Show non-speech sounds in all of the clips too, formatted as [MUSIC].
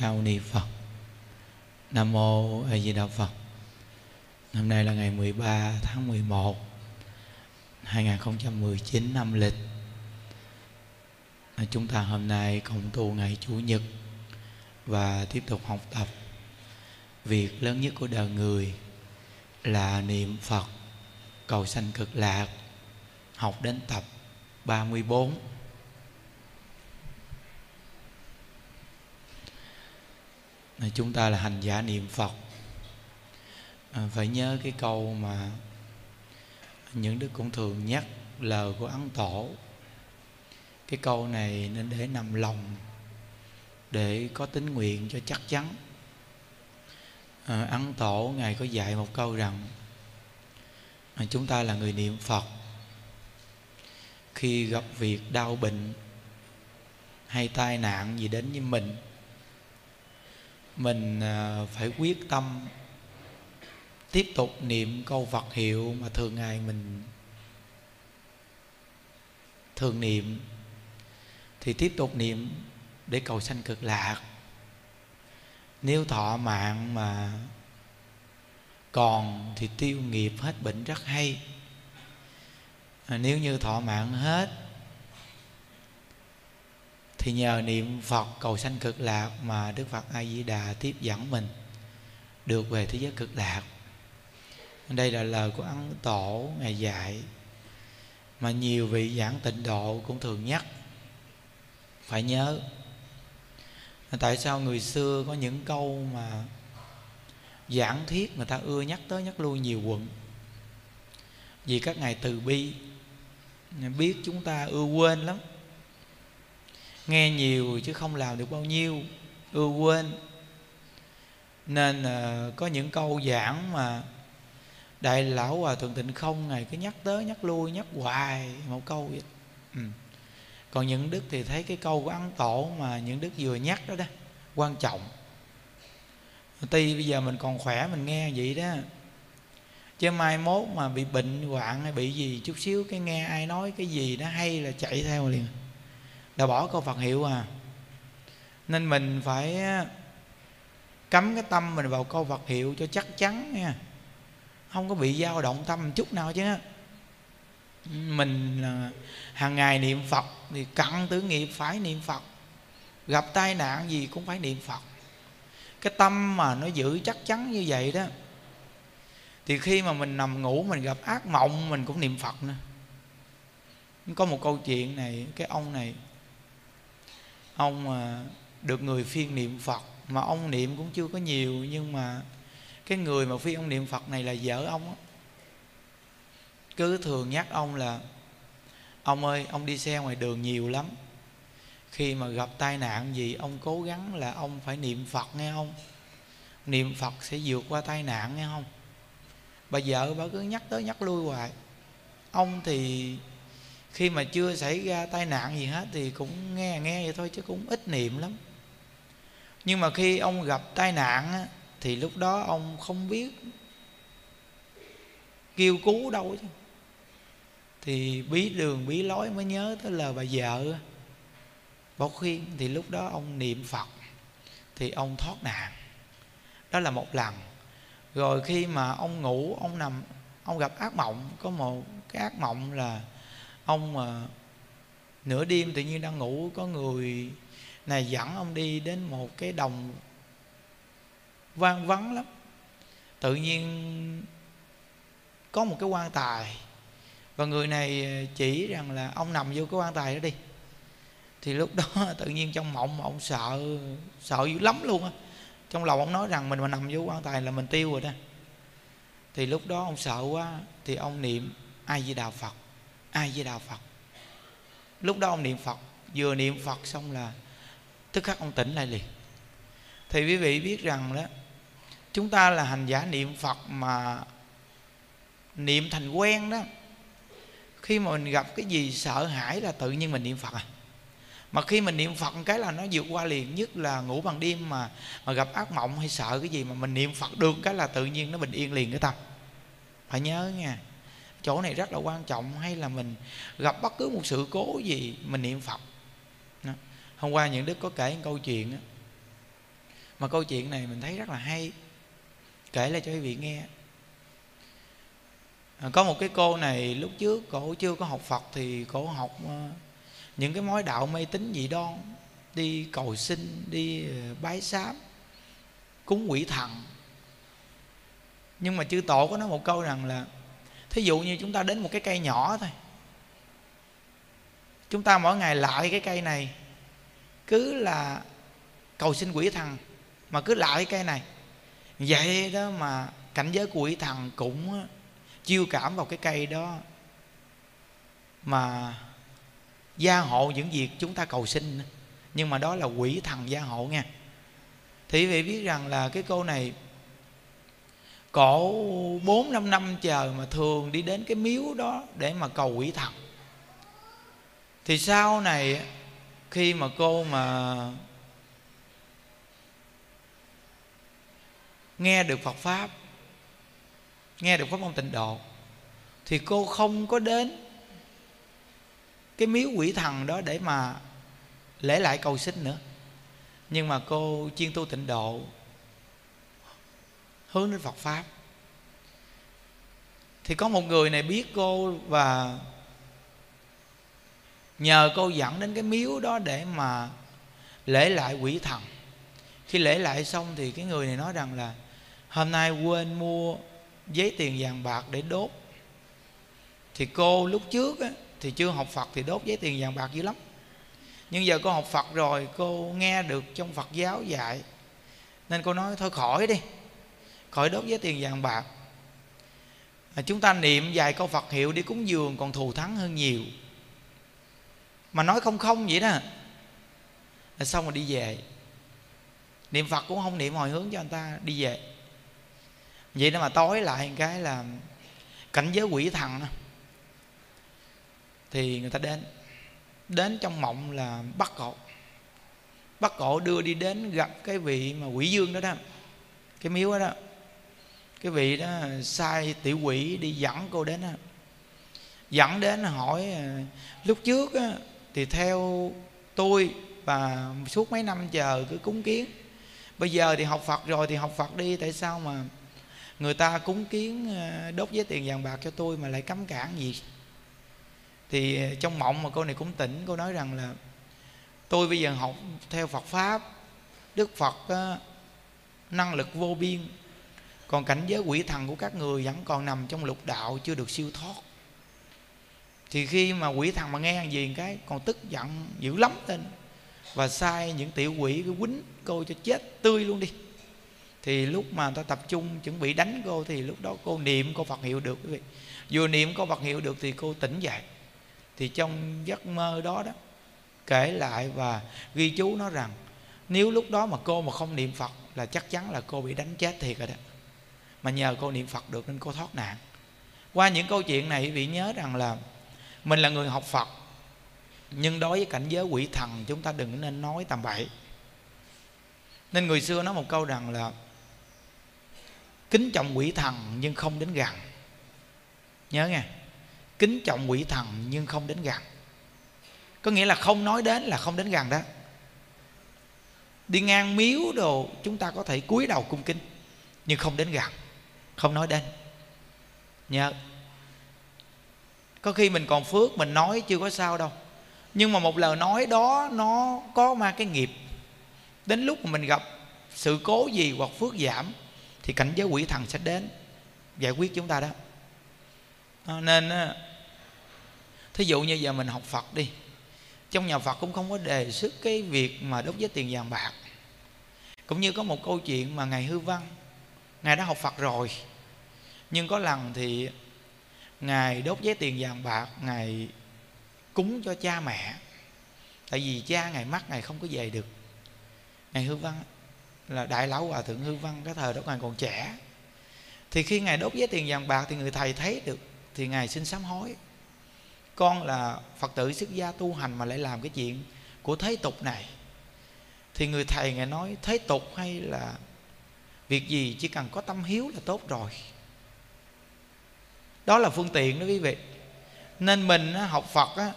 cao ni phật. Nam mô a di đà phật. Hôm nay là ngày 13 tháng 11 2019 năm lịch. Chúng ta hôm nay cộng tu ngày Chủ nhật Và tiếp tục học tập. Việc lớn nhất của đời người Là niệm Phật, Cầu sanh cực lạc, Học đến tập 34 Chúng ta là hành giả niệm Phật. À, phải nhớ cái câu mà những đức cũng thường nhắc lời của ấn tổ. Cái câu này nên để nằm lòng để có tính nguyện cho chắc chắn. À, ấn tổ ngài có dạy một câu rằng à, chúng ta là người niệm phật. Khi gặp việc đau bệnh hay tai nạn gì đến với mình mình à, phải quyết tâm tiếp tục niệm câu Phật hiệu mà thường ngày mình thường niệm. Thì tiếp tục niệm để cầu sanh cực lạc. Nếu thọ mạng mà còn thì tiêu nghiệp hết bệnh rất hay. À, nếu như thọ mạng hết thì nhờ niệm Phật cầu sanh cực lạc mà Đức Phật A Di Đà tiếp dẫn mình được về thế giới cực lạc. Đây là lời của ấn tổ ngài dạy mà nhiều vị giảng tịnh độ cũng thường nhắc. Phải nhớ, tại sao người xưa có những câu mà giảng thiết người ta ưa nhắc tới nhắc lui nhiều quận? Vì các ngài từ bi biết chúng ta ưa quên lắm nghe nhiều chứ không làm được bao nhiêu. Ưa quên. Nên uh, có những câu giảng mà đại lão hòa thượng tịnh không ngày cứ nhắc tới nhắc lui nhắc hoài một câu vậy. Ừ. còn những đức thì thấy cái câu của ăn tổ mà những đức vừa nhắc đó đó quan trọng. Tuy bây giờ mình còn khỏe mình nghe vậy đó chứ mai mốt mà bị bệnh hoạn hay bị gì chút xíu cái nghe ai nói cái gì nó hay là chạy theo liền là bỏ câu phật hiệu à. Nên mình phải cắm cái tâm mình vào câu phật hiệu cho chắc chắn nha. Không có bị dao động tâm chút nào chứ. Mình là hàng ngày niệm phật thì cặn tứ nghiệp phải niệm phật. Gặp tai nạn gì cũng phải niệm phật. Cái tâm mà nó giữ chắc chắn như vậy đó, thì khi mà mình nằm ngủ, mình gặp ác mộng, mình cũng niệm phật nữa. Có một câu chuyện này, cái ông này ông mà được người phiên niệm phật mà ông niệm cũng chưa có nhiều, nhưng mà cái người mà phi ông niệm phật này là vợ ông á. Cứ thường nhắc ông là, ông ơi, ông đi xe ngoài đường nhiều lắm. Khi mà gặp tai nạn gì, ông cố gắng là ông phải niệm phật nghe không? Niệm phật sẽ vượt qua tai nạn nghe không? Bà vợ bà cứ nhắc tới nhắc lui hoài. Ông thì khi mà chưa xảy ra tai nạn gì hết thì cũng nghe nghe vậy thôi chứ cũng ít niệm lắm. Nhưng mà khi ông gặp tai nạn á, thì lúc đó ông không biết kêu cứu đâu chứ. Thì bí đường bí lối mới nhớ tới lời bà vợ. Bảo khuyên thì lúc đó ông niệm phật thì ông thoát nạn. Đó là một lần. Rồi khi mà ông ngủ ông nằm ông gặp ác mộng có một cái ác mộng là ông mà nửa đêm tự nhiên đang ngủ, có người này dẫn ông đi đến một cái đồng vang vắng lắm. Tự nhiên có một cái quan tài và người này chỉ rằng là ông nằm vô cái quan tài đó đi. Thì lúc đó [LAUGHS] tự nhiên trong mộng mà ông sợ sợ dữ lắm luôn á. Trong lòng ông nói rằng mình mà nằm vô quan tài là mình tiêu rồi đó. Thì lúc đó ông sợ quá, thì ông niệm ai di đà phật ai với đạo phật? Lúc đó ông niệm phật, vừa niệm phật xong là tức khắc ông tỉnh lại liền. Thì quý vị biết rằng đó, chúng ta là hành giả niệm phật mà niệm thành quen đó. Khi mà mình gặp cái gì sợ hãi là tự nhiên mình niệm phật à. Mà khi mình niệm phật cái là nó vượt qua liền, nhất là ngủ bằng đêm mà mà gặp ác mộng hay sợ cái gì mà mình niệm phật được cái là tự nhiên nó bình yên liền cái tâm phải nhớ nha chỗ này rất là quan trọng hay là mình gặp bất cứ một sự cố gì mình niệm phật đó. hôm qua những đức có kể một câu chuyện đó. mà câu chuyện này mình thấy rất là hay kể lại cho quý vị nghe à, có một cái cô này lúc trước cổ chưa có học phật thì cổ học ờ, những cái mối đạo mê tín dị đoan đi cầu xin đi ờ, bái sám cúng quỷ thần nhưng mà chư tổ có nói một câu rằng là thí dụ như chúng ta đến một cái cây nhỏ thôi. Chúng ta mỗi ngày lại cái cây này. Cứ là cầu xin quỷ thần mà cứ lại cái cây này. Vậy đó mà cảnh giới của quỷ thần cũng chiêu cảm vào cái cây đó. Mà gia hộ những việc chúng ta cầu xin. Nhưng mà đó là quỷ thần gia hộ nha. Thì vị biết rằng là cái cô này cổ bốn năm năm chờ mà thường đi đến cái miếu đó để mà cầu quỷ thần. Thì sau này, khi mà cô mà nghe được Phật pháp, nghe được pháp môn tịnh độ, thì cô không có đến cái miếu quỷ thần đó để mà lễ lại cầu xin nữa. Nhưng mà cô chuyên tu tịnh độ hướng đến Phật pháp. Thì có một người này biết cô và nhờ cô dẫn đến cái miếu đó để mà lễ lại quỷ thần. Khi lễ lại xong thì cái người này nói rằng là hôm nay quên mua giấy tiền vàng bạc để đốt. Thì cô lúc trước á, thì chưa học Phật thì đốt giấy tiền vàng bạc dữ lắm. Nhưng giờ cô học Phật rồi cô nghe được trong Phật giáo dạy. Nên cô nói thôi khỏi đi khỏi đốt giấy tiền vàng bạc. À, chúng ta niệm vài câu Phật hiệu đi cúng dường còn thù thắng hơn nhiều. Mà nói không không vậy đó à, xong rồi đi về. Niệm Phật cũng không niệm hồi hướng cho anh ta đi về. Vậy đó mà tối lại cái là cảnh giới quỷ thần đó thì người ta đến. Đến trong mộng là bắt cổ. Bắt cổ đưa đi đến gặp cái vị mà quỷ dương đó đó cái miếu đó, đó cái vị đó sai tiểu quỷ đi dẫn cô đến đó. dẫn đến hỏi à, lúc trước á, thì theo tôi và suốt mấy năm chờ cứ cúng kiến bây giờ thì học phật rồi thì học phật đi tại sao mà người ta cúng kiến à, đốt giấy tiền vàng bạc cho tôi mà lại cấm cản gì thì à, trong mộng mà cô này cũng tỉnh cô nói rằng là tôi bây giờ học theo Phật pháp Đức Phật năng lực vô biên còn cảnh giới quỷ thần của các người vẫn còn nằm trong lục đạo, chưa được siêu thoát. Thì khi mà quỷ thần mà nghe gì cái, còn tức giận dữ lắm lên. Và sai những tiểu quỷ cái quýnh cô cho chết tươi luôn đi. Thì lúc mà ta tập trung chuẩn bị đánh cô thì lúc đó cô niệm cô Phật hiệu được, quý vị. Vừa niệm cô Phật hiệu được thì cô tỉnh dậy. Thì trong giấc mơ đó đó, kể lại và ghi chú nó rằng, nếu lúc đó mà cô mà không niệm Phật là chắc chắn là cô bị đánh chết thiệt rồi đó mà nhờ cô niệm Phật được nên cô thoát nạn. Qua những câu chuyện này, quý vị nhớ rằng là mình là người học Phật, nhưng đối với cảnh giới quỷ thần, chúng ta đừng nên nói tầm bậy. Nên người xưa nói một câu rằng là, kính trọng quỷ thần nhưng không đến gần. Nhớ nghe, kính trọng quỷ thần nhưng không đến gần. Có nghĩa là không nói đến là không đến gần đó. Đi ngang miếu đồ, chúng ta có thể cúi đầu cung kính, nhưng không đến gần không nói đến. Nhớ có khi mình còn phước, mình nói chưa có sao đâu. Nhưng mà một lời nói đó, nó có mang cái nghiệp. Đến lúc mà mình gặp sự cố gì hoặc phước giảm, thì cảnh giới quỷ thần sẽ đến, giải quyết chúng ta đó. À, nên à, thí dụ như giờ mình học phật đi. Trong nhà phật cũng không có đề xuất cái việc mà đốt với tiền vàng bạc. Cũng như có một câu chuyện mà ngài hư văn ngài đã học phật rồi nhưng có lần thì ngài đốt giấy tiền vàng bạc, ngài cúng cho cha mẹ. Tại vì cha ngài mắc, ngài không có về được. Ngài hư văn là đại lão hòa thượng hư văn cái thời đó ngài còn trẻ. Thì khi ngài đốt giấy tiền vàng bạc thì người thầy thấy được, thì ngài xin sám hối. Con là phật tử xuất gia tu hành mà lại làm cái chuyện của thế tục này. Thì người thầy ngài nói, thế tục hay là việc gì? Chỉ cần có tâm hiếu là tốt rồi đó là phương tiện đó quý vị. Nên mình học phật á,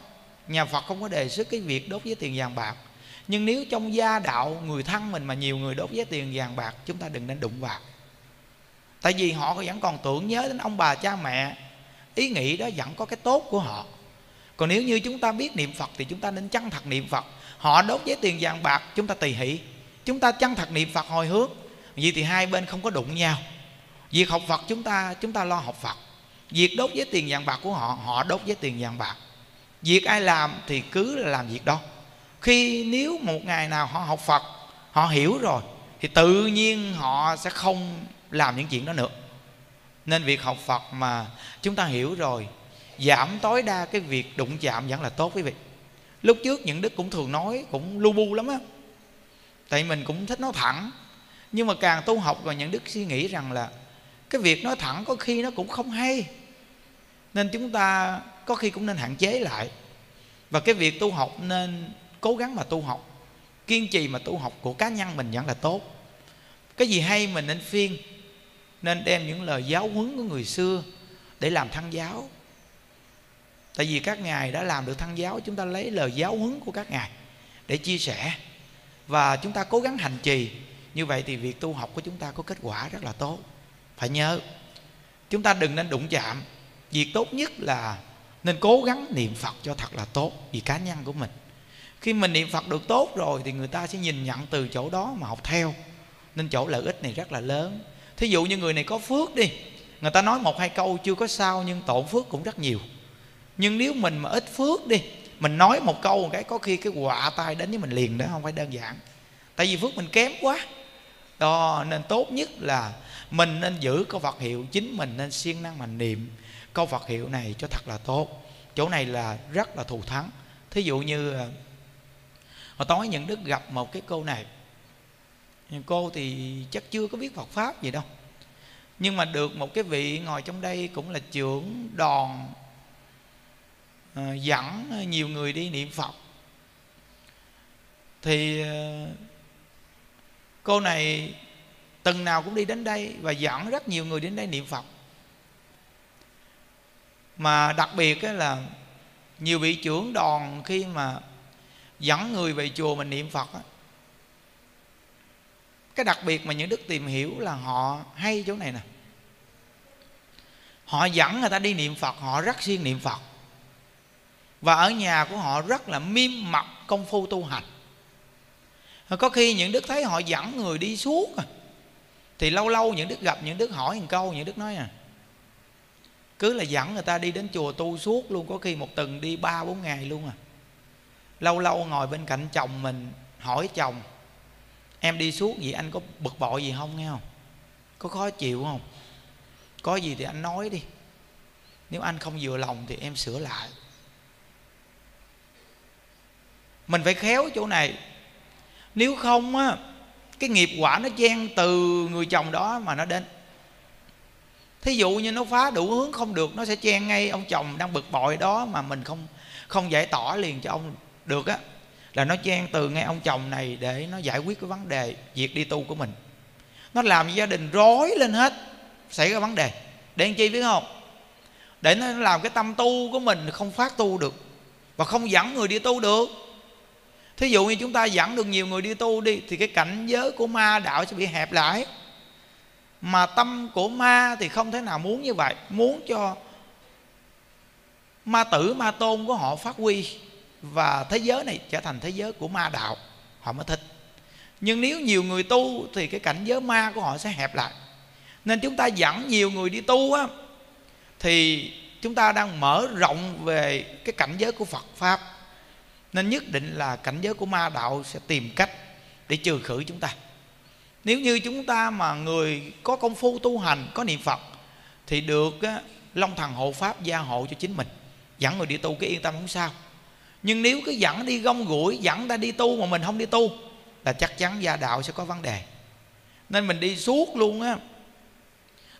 nhà phật không có đề xuất cái việc đốt với tiền vàng bạc. Nhưng nếu trong gia đạo người thân mình mà nhiều người đốt với tiền vàng bạc chúng ta đừng nên đụng vào. Tại vì họ vẫn còn tưởng nhớ đến ông bà cha mẹ ý nghĩ đó vẫn có cái tốt của họ. Còn nếu như chúng ta biết niệm phật thì chúng ta nên chân thật niệm phật. Họ đốt với tiền vàng bạc chúng ta tùy hỷ. Chúng ta chân thật niệm phật hồi hướng. Vì thì hai bên không có đụng nhau. Việc học phật chúng ta chúng ta lo học phật việc đốt với tiền vàng bạc của họ họ đốt với tiền vàng bạc. Việc ai làm thì cứ là làm việc đó. Khi nếu một ngày nào họ học phật, họ hiểu rồi, thì tự nhiên họ sẽ không làm những chuyện đó nữa. Nên việc học phật mà chúng ta hiểu rồi, giảm tối đa cái việc đụng chạm vẫn là tốt quý vị. Lúc trước những đức cũng thường nói, cũng lu bu lắm á. Tại mình cũng thích nói thẳng. Nhưng mà càng tu học và những đức suy nghĩ rằng là cái việc nói thẳng có khi nó cũng không hay nên chúng ta có khi cũng nên hạn chế lại. Và cái việc tu học nên cố gắng mà tu học. Kiên trì mà tu học của cá nhân mình vẫn là tốt. Cái gì hay mình nên phiên, nên đem những lời giáo huấn của người xưa để làm thăng giáo. Tại vì các ngài đã làm được thăng giáo, chúng ta lấy lời giáo huấn của các ngài để chia sẻ. Và chúng ta cố gắng hành trì. Như vậy thì việc tu học của chúng ta có kết quả rất là tốt. Phải nhớ, chúng ta đừng nên đụng chạm việc tốt nhất là nên cố gắng niệm phật cho thật là tốt vì cá nhân của mình. Khi mình niệm phật được tốt rồi thì người ta sẽ nhìn nhận từ chỗ đó mà học theo. Nên chỗ lợi ích này rất là lớn. Thí dụ như người này có phước đi, người ta nói một hai câu chưa có sao nhưng tổn phước cũng rất nhiều. Nhưng nếu mình mà ít phước đi, mình nói một câu một cái có khi cái quạ tay đến với mình liền đó không phải đơn giản. Tại vì phước mình kém quá. Đó, nên tốt nhất là mình nên giữ có Phật hiệu chính mình, nên siêng năng mà niệm câu Phật hiệu này cho thật là tốt. Chỗ này là rất là thù thắng. Thí dụ như ờ, hồi tối những đức gặp một cái cô này. Cô thì chắc chưa có biết Phật pháp gì đâu. Nhưng mà được một cái vị ngồi trong đây cũng là trưởng đoàn ờ, dẫn nhiều người đi niệm phật. Thì ờ, cô này từng nào cũng đi đến đây và dẫn rất nhiều người đến đây niệm phật mà đặc biệt là nhiều vị trưởng đoàn khi mà dẫn người về chùa mình niệm phật cái đặc biệt mà những đức tìm hiểu là họ hay chỗ này nè. Họ dẫn người ta đi niệm phật, họ rất siêng niệm phật. Và ở nhà của họ rất là miêm mật công phu tu hành. Có khi những đức thấy họ dẫn người đi suốt à, thì lâu lâu những đức gặp, những đức hỏi một câu, những đức nói à cứ là dẫn người ta đi đến chùa tu suốt luôn, có khi một tuần đi ba bốn ngày luôn à. Lâu lâu ngồi bên cạnh chồng mình, hỏi chồng, em đi suốt vậy anh có bực bội gì không? Nghe không? Có khó chịu không? Có gì thì anh nói đi. Nếu anh không vừa lòng thì em sửa lại. Mình phải khéo chỗ này. Nếu không á, cái nghiệp quả nó chen từ người chồng đó mà nó đến thí dụ như nó phá đủ hướng không được, nó sẽ chen ngay, ông chồng đang bực bội đó mà mình không không giải tỏa liền cho ông được á. Là nó chen từ ngay ông chồng này để nó giải quyết cái vấn đề việc đi tu của mình. Nó làm gia đình rối lên hết, xảy ra vấn đề. Để làm chi biết không? Để nó làm cái tâm tu của mình không phát tu được và không dẫn người đi tu được. Thí dụ như chúng ta dẫn được nhiều người đi tu đi, thì cái cảnh giới của ma đạo sẽ bị hẹp lại mà tâm của ma thì không thể nào muốn như vậy. Muốn cho ma tử, ma tôn của họ phát huy và thế giới này trở thành thế giới của ma đạo, họ mới thích. Nhưng nếu nhiều người tu thì cái cảnh giới ma của họ sẽ hẹp lại. Nên chúng ta dẫn nhiều người đi tu á, thì chúng ta đang mở rộng về cái cảnh giới của Phật pháp. Nên nhất định là cảnh giới của ma đạo sẽ tìm cách để trừ khử chúng ta nếu như chúng ta mà người có công phu tu hành có niệm phật thì được á, long thần hộ pháp gia hộ cho chính mình. Dẫn người đi tu cái yên tâm không sao. Nhưng nếu cứ dẫn đi gông gũi dẫn ta đi tu mà mình không đi tu là chắc chắn gia đạo sẽ có vấn đề. Nên mình đi suốt luôn á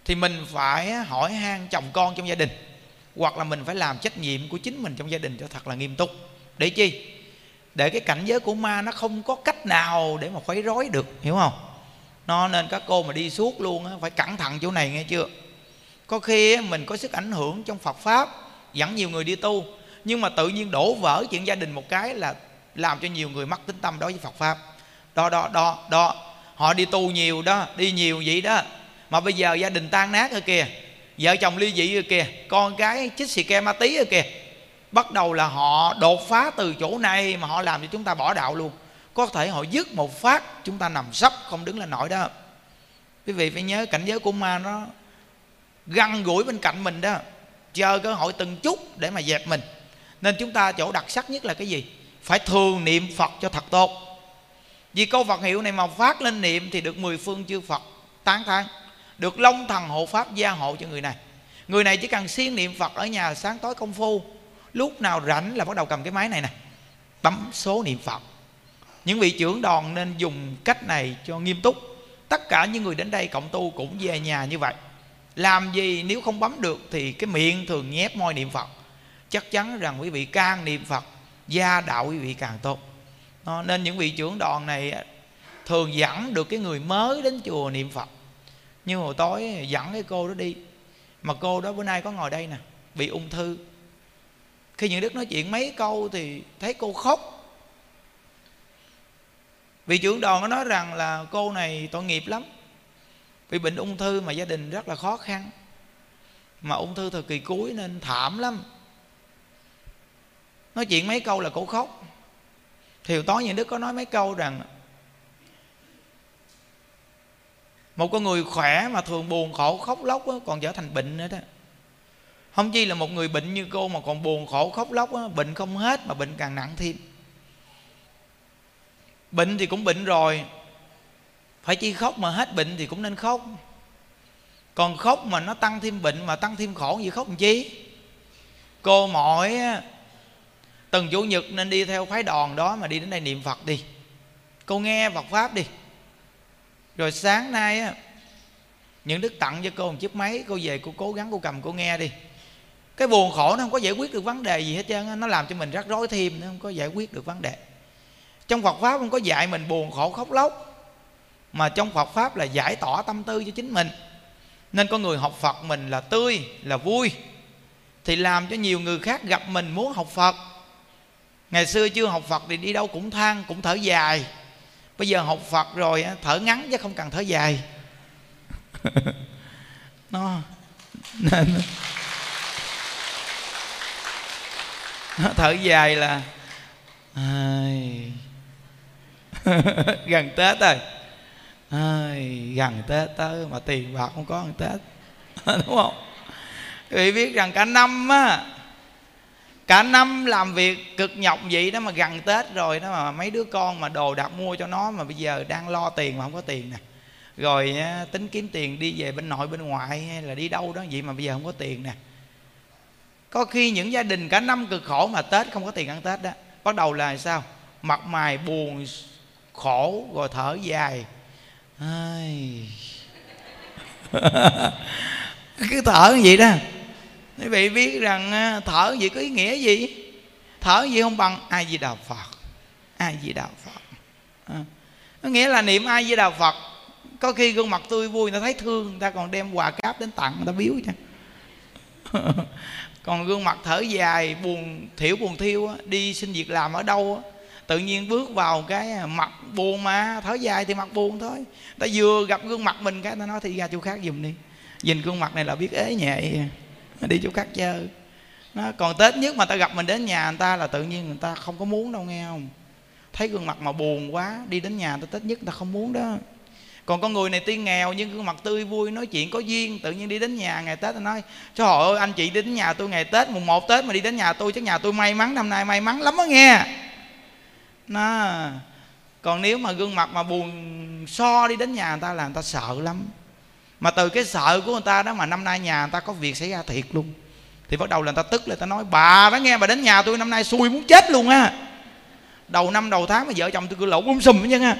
thì mình phải hỏi han chồng con trong gia đình hoặc là mình phải làm trách nhiệm của chính mình trong gia đình cho thật là nghiêm túc. Để chi? Để cái cảnh giới của ma nó không có cách nào để mà khuấy rối được hiểu không? Nó nên các cô mà đi suốt luôn á, phải cẩn thận chỗ này nghe chưa? Có khi mình có sức ảnh hưởng trong phật pháp, dẫn nhiều người đi tu, nhưng mà tự nhiên đổ vỡ chuyện gia đình một cái là làm cho nhiều người mất tính tâm đối với phật pháp. Đó đó đó đó. Họ đi tu nhiều đó, đi nhiều vậy đó. Mà bây giờ gia đình tan nát rồi kìa. Vợ chồng ly dị rồi kìa. Con cái chích xì ke ma tí rồi kìa. Bắt đầu là họ đột phá từ chỗ này mà họ làm cho chúng ta bỏ đạo luôn có thể họ dứt một phát, chúng ta nằm sấp, không đứng lên nổi đó. Quý vị phải nhớ cảnh giới của ma nó găng gũi bên cạnh mình đó, chờ cơ hội từng chút để mà dẹp mình. Nên chúng ta chỗ đặc sắc nhất là cái gì? Phải thường niệm phật cho thật tốt. Vì câu phật hiệu này mà phát lên niệm thì được mười phương chư phật tán thán, được long thần hộ pháp gia hộ cho người này. Người này chỉ cần siêng niệm phật ở nhà sáng tối công phu, lúc nào rảnh là bắt đầu cầm cái máy này nè, bấm số niệm phật những vị trưởng đoàn nên dùng cách này cho nghiêm túc. Tất cả những người đến đây cộng tu cũng về nhà như vậy. Làm gì nếu không bấm được thì cái miệng thường nhép môi niệm phật. Chắc chắn rằng quý vị càng niệm phật, gia đạo quý vị càng tốt. Nên những vị trưởng đoàn này thường dẫn được cái người mới đến chùa niệm phật. Nhưng hồi tối dẫn cái cô đó đi. Mà cô đó bữa nay có ngồi đây nè, bị ung thư. Khi những đức nói chuyện mấy câu thì thấy cô khóc vị trưởng đoàn có nói rằng là cô này tội nghiệp lắm. Vì bệnh ung thư mà gia đình rất là khó khăn. Mà ung thư thời kỳ cuối nên thảm lắm. Nói chuyện mấy câu là cổ khóc. Thì tối những đức có nói mấy câu rằng một con người khỏe mà thường buồn khổ khóc lóc đó, còn trở thành bệnh nữa đó. Không chi là một người bệnh như cô mà còn buồn khổ khóc lóc đó, bệnh không hết mà bệnh càng nặng thêm bệnh thì cũng bệnh rồi. Phải chi khóc mà hết bệnh thì cũng nên khóc. Còn khóc mà nó tăng thêm bệnh mà tăng thêm khổ gì khóc làm chi? Cô mỗi từng chủ nhật nên đi theo phái đoàn đó mà đi đến đây niệm phật đi. Cô nghe phật pháp đi. Rồi sáng nay á, những đức tặng cho cô một chiếc máy, cô về cô cố gắng cô cầm cô nghe đi. Cái buồn khổ nó không có giải quyết được vấn đề gì hết trơn nó làm cho mình rắc rối thêm, nó không có giải quyết được vấn đề trong Phật pháp không có dạy mình buồn khổ khóc lóc mà trong Phật pháp là giải tỏa tâm tư cho chính mình. Nên con người học Phật mình là tươi là vui thì làm cho nhiều người khác gặp mình muốn học Phật. Ngày xưa chưa học Phật thì đi đâu cũng than cũng thở dài. Bây giờ học Phật rồi thở ngắn chứ không cần thở dài. [LAUGHS] Nó [LAUGHS] nên thở dài là ai [LAUGHS] gần tết rồi. Ai, gần tết tới mà tiền bạc không có gần tết. [LAUGHS] Đúng không? Quý vị biết rằng cả năm á cả năm làm việc cực nhọc vậy đó mà gần tết rồi đó mà mấy đứa con mà đồ đặt mua cho nó mà bây giờ đang lo tiền mà không có tiền nè. Rồi tính kiếm tiền đi về bên nội bên ngoại hay là đi đâu đó vậy mà bây giờ không có tiền nè. Có khi những gia đình cả năm cực khổ mà tết không có tiền ăn tết đó bắt đầu là sao? Mặt mày buồn khổ rồi thở dài. Ai. [LAUGHS] Cứ thở như vậy đó. Quý vị biết rằng à, thở gì có ý nghĩa gì? Thở gì không bằng ai di đà phật ai di đà phật à. có nghĩa là niệm ai di đà phật có khi gương mặt tươi vui, người ta thấy thương, người ta còn đem quà cáp đến tặng, người ta biếu cho. [LAUGHS] Còn gương mặt thở dài, buồn, thiểu buồn thiêu đi xin việc làm ở đâu tự nhiên bước vào cái mặt buồn mà, thở dài thì mặt buồn thôi. Ta vừa gặp gương mặt mình cái, ta nói thì ra chỗ khác dùm đi. Nhìn gương mặt này là biết ế nhẹ đi chỗ khác chơi. Nó, còn tết nhất mà ta gặp mình đến nhà người ta là tự nhiên người ta không có muốn đâu nghe không? Thấy gương mặt mà buồn quá, đi đến nhà ta tết nhất người ta không muốn đó. Còn con người này tuy nghèo nhưng gương mặt tươi vui, nói chuyện có duyên. Tự nhiên đi đến nhà ngày tết ta nói, trời ơi, anh chị đến nhà tôi ngày tết, mùng một tết mà đi đến nhà tôi, chắc nhà tôi may mắn, năm nay may mắn lắm đó nghe nó còn nếu mà gương mặt mà buồn so đi đến nhà người ta là người ta sợ lắm. Mà từ cái sợ của người ta đó mà năm nay nhà người ta có việc xảy ra thiệt luôn. Thì bắt đầu là người ta tức là ta nói bà đó nghe bà đến nhà tôi năm nay xui muốn chết luôn á. Đầu năm đầu tháng mà vợ chồng tôi cứ lộn um sùm chứ ha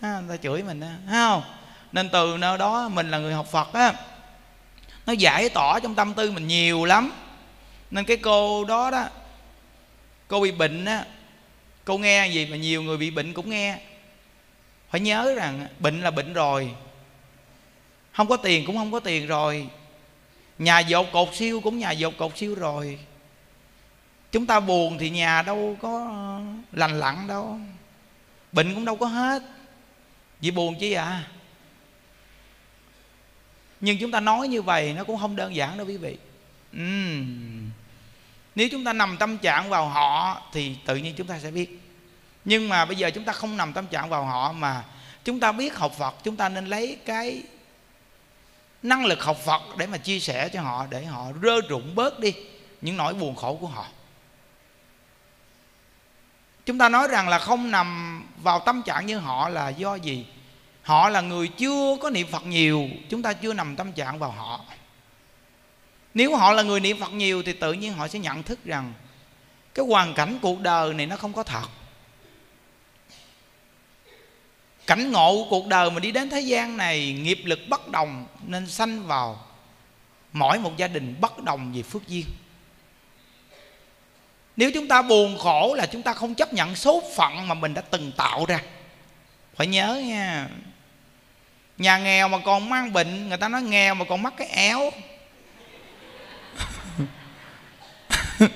à, người ta chửi mình á không? Nên từ nơi đó mình là người học phật á nó giải tỏa trong tâm tư mình nhiều lắm. Nên cái cô đó đó cô bị bệnh á câu nghe gì mà nhiều người bị bệnh cũng nghe. Phải nhớ rằng bệnh là bệnh rồi. Không có tiền cũng không có tiền rồi. Nhà dột cột siêu cũng nhà dột cột siêu rồi. Chúng ta buồn thì nhà đâu có lành lặn đâu. Bệnh cũng đâu có hết. Vì buồn chứ à? Nhưng chúng ta nói như vậy nó cũng không đơn giản đâu quý vị. Uhm nếu chúng ta nằm tâm trạng vào họ thì tự nhiên chúng ta sẽ biết. Nhưng mà bây giờ chúng ta không nằm tâm trạng vào họ mà chúng ta biết học phật, chúng ta nên lấy cái năng lực học phật để mà chia sẻ cho họ, để họ rơ rụng bớt đi những nỗi buồn khổ của họ. Chúng ta nói rằng là không nằm vào tâm trạng như họ là do gì? Họ là người chưa có niệm phật nhiều, chúng ta chưa nằm tâm trạng vào họ nếu họ là người niệm phật nhiều thì tự nhiên họ sẽ nhận thức rằng cái hoàn cảnh cuộc đời này nó không có thật. Cảnh ngộ của cuộc đời mà đi đến thế gian này, nghiệp lực bất đồng nên sanh vào mỗi một gia đình bất đồng về phước duyên. Nếu chúng ta buồn khổ là chúng ta không chấp nhận số phận mà mình đã từng tạo ra. Phải nhớ nha, nhà nghèo mà còn mang bệnh, người ta nói nghèo mà còn mắc cái éo. [LAUGHS]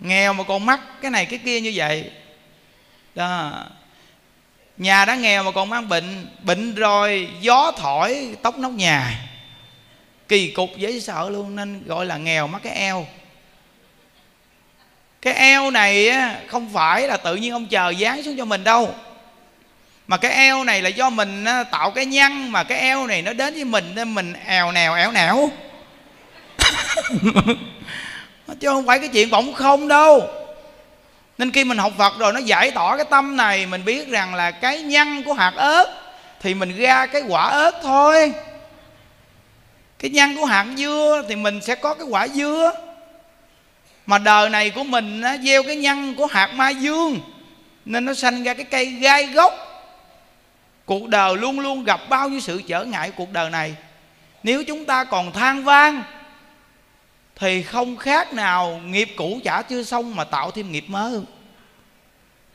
nghèo mà còn mắc cái này cái kia như vậy. Đó. Nhà đã nghèo mà còn mang bệnh bệnh rồi gió thổi tóc nóc nhà. Kỳ cục dễ sợ luôn nên gọi là nghèo mắc cái eo. Cái eo này á, không phải là tự nhiên ông chờ dán xuống cho mình đâu. Mà cái eo này là do mình á, tạo cái nhăn mà cái eo này nó đến với mình nên mình èo nèo éo nẻo. [LAUGHS] chứ không phải cái chuyện bỗng không đâu. Nên khi mình học phật rồi, nó giải tỏa cái tâm này, mình biết rằng là cái nhân của hạt ớt thì mình ra cái quả ớt thôi. Cái nhân của hạt dưa thì mình sẽ có cái quả dưa. Mà đời này của mình nó gieo cái nhân của hạt ma dương, nên nó sanh ra cái cây gai gốc. Cuộc đời luôn luôn gặp bao nhiêu sự trở ngại cuộc đời này. Nếu chúng ta còn than vang thì không khác nào nghiệp cũ chả chưa xong mà tạo thêm nghiệp mới.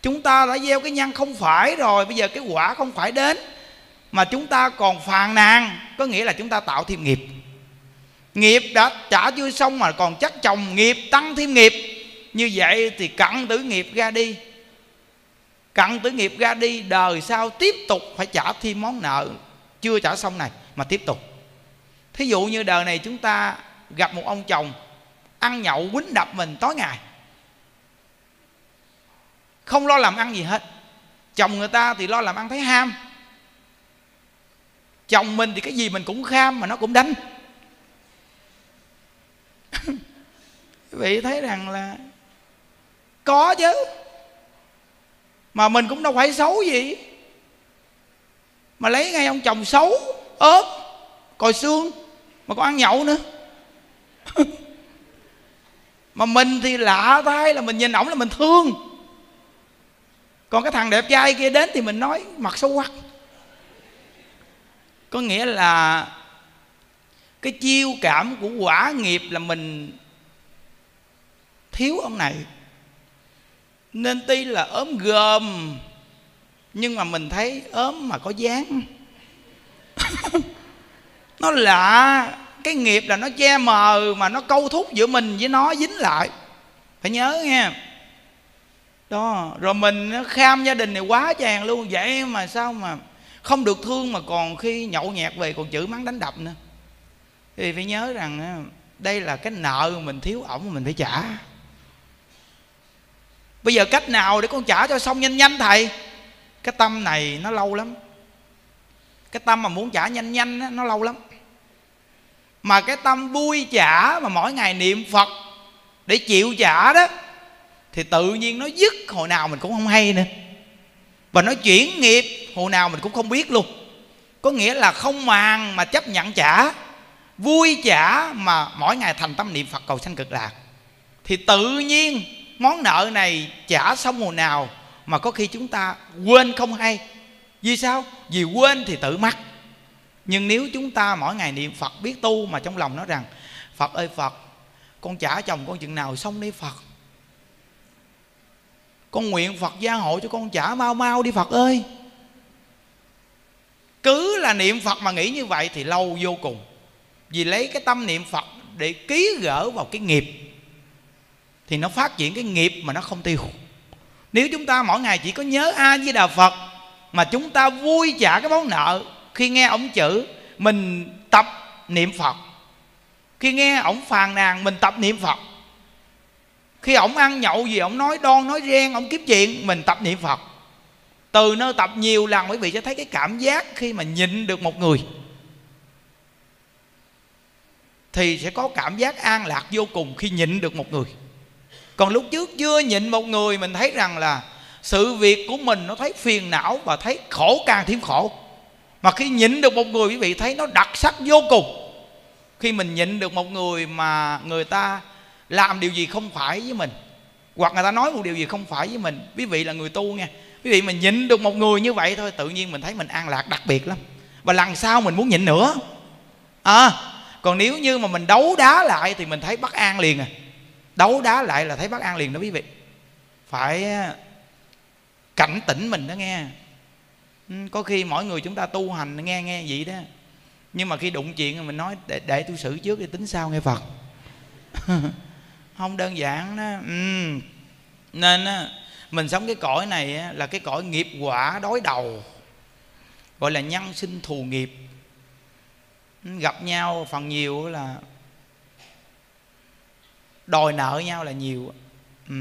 Chúng ta đã gieo cái nhân không phải rồi, bây giờ cái quả không phải đến, mà chúng ta còn phàn nàn, có nghĩa là chúng ta tạo thêm nghiệp. Nghiệp đã trả chưa xong mà còn chắc chồng nghiệp, tăng thêm nghiệp. Như vậy thì cặn tử nghiệp ra đi. Cặn tử nghiệp ra đi, đời sau tiếp tục phải trả thêm món nợ. Chưa trả xong này, mà tiếp tục. Thí dụ như đời này chúng ta gặp một ông chồng ăn nhậu quýnh đập mình tối ngày. Không lo làm ăn gì hết. Chồng người ta thì lo làm ăn thấy ham. Chồng mình thì cái gì mình cũng kham mà nó cũng đánh. Vị thấy rằng là có chứ. Mà mình cũng đâu phải xấu gì. Mà lấy ngay ông chồng xấu, ốm, còi xương, mà còn ăn nhậu nữa. [LAUGHS] mà mình thì lạ thay là mình nhìn ổng là mình thương. Còn cái thằng đẹp trai kia đến thì mình nói, mặt xấu quắc có nghĩa là cái chiêu cảm của quả nghiệp là mình thiếu ông này. Nên tuy là ốm gồm, nhưng mà mình thấy ốm mà có dáng. [LAUGHS] Nó lạ cái nghiệp là nó che mờ mà nó câu thúc giữa mình với nó dính lại. Phải nhớ nha đó, rồi mình kham gia đình này quá chàng luôn. Vậy mà sao mà không được thương mà còn khi nhậu nhẹt về còn chửi mắng đánh đập nữa. Thì phải nhớ rằng đây là cái nợ mình thiếu ổng mình phải trả. Bây giờ cách nào để con trả cho xong nhanh nhanh thầy? Cái tâm này nó lâu lắm. Cái tâm mà muốn trả nhanh nhanh nó lâu lắm mà cái tâm vui trả mà mỗi ngày niệm phật để chịu trả đó, thì tự nhiên nó dứt. Hồi nào mình cũng không hay nữa. Và nó chuyển nghiệp, hồi nào mình cũng không biết luôn. Có nghĩa là không màng mà chấp nhận trả vui trả mà mỗi ngày thành tâm niệm phật cầu sanh cực lạc. Thì tự nhiên món nợ này trả xong hồi nào mà có khi chúng ta quên không hay. Vì sao? Vì quên thì tự mắc nhưng nếu chúng ta mỗi ngày niệm phật, biết tu mà trong lòng nói rằng, phật ơi phật, con trả chồng con chừng nào xong đi phật. Con nguyện phật gia hộ cho con trả mau mau đi phật ơi. Cứ là niệm phật mà nghĩ như vậy thì lâu vô cùng. Vì lấy cái tâm niệm phật để ký gỡ vào cái nghiệp, thì nó phát triển cái nghiệp mà nó không tiêu. Nếu chúng ta mỗi ngày chỉ có nhớ a di đà phật mà chúng ta vui trả cái món nợ khi nghe ổng chữ, mình tập niệm phật. Khi nghe ổng phàn nàn, mình tập niệm phật. Khi ổng ăn nhậu gì, ổng nói đon, nói ren, ổng kiếm chuyện, mình tập niệm phật. Từ nơi tập nhiều lần, quý vị sẽ thấy cái cảm giác khi mà nhịn được một người. Thì sẽ có cảm giác an lạc vô cùng khi nhịn được một người. Còn lúc trước chưa nhịn một người, mình thấy rằng là sự việc của mình nó thấy phiền não và thấy khổ, càng thêm khổ mà khi nhịn được một người, quý vị thấy nó đặc sắc vô cùng. Khi mình nhịn được một người mà người ta làm điều gì không phải với mình, hoặc người ta nói một điều gì không phải với mình, quý vị là người tu nha quý vị mình nhịn được một người như vậy thôi, tự nhiên mình thấy mình an lạc đặc biệt lắm. Và lần sau mình muốn nhịn nữa. À còn nếu như mà mình đấu đá lại thì mình thấy bất an liền à. Đấu đá lại là thấy bất an liền đó quý vị. Phải à, cảnh tỉnh mình đó nghe. Ừ, có khi mỗi người chúng ta tu hành nghe nghe vậy đó. Nhưng mà khi đụng chuyện mình nói để, để tôi xử trước để tính sau nghe phật. [LAUGHS] Không đơn giản đó. Ừ. nên mình sống cái cõi này là cái cõi nghiệp quả đối đầu gọi là nhân sinh thù nghiệp. Ừ, gặp nhau phần nhiều là đòi nợ nhau là nhiều ừ.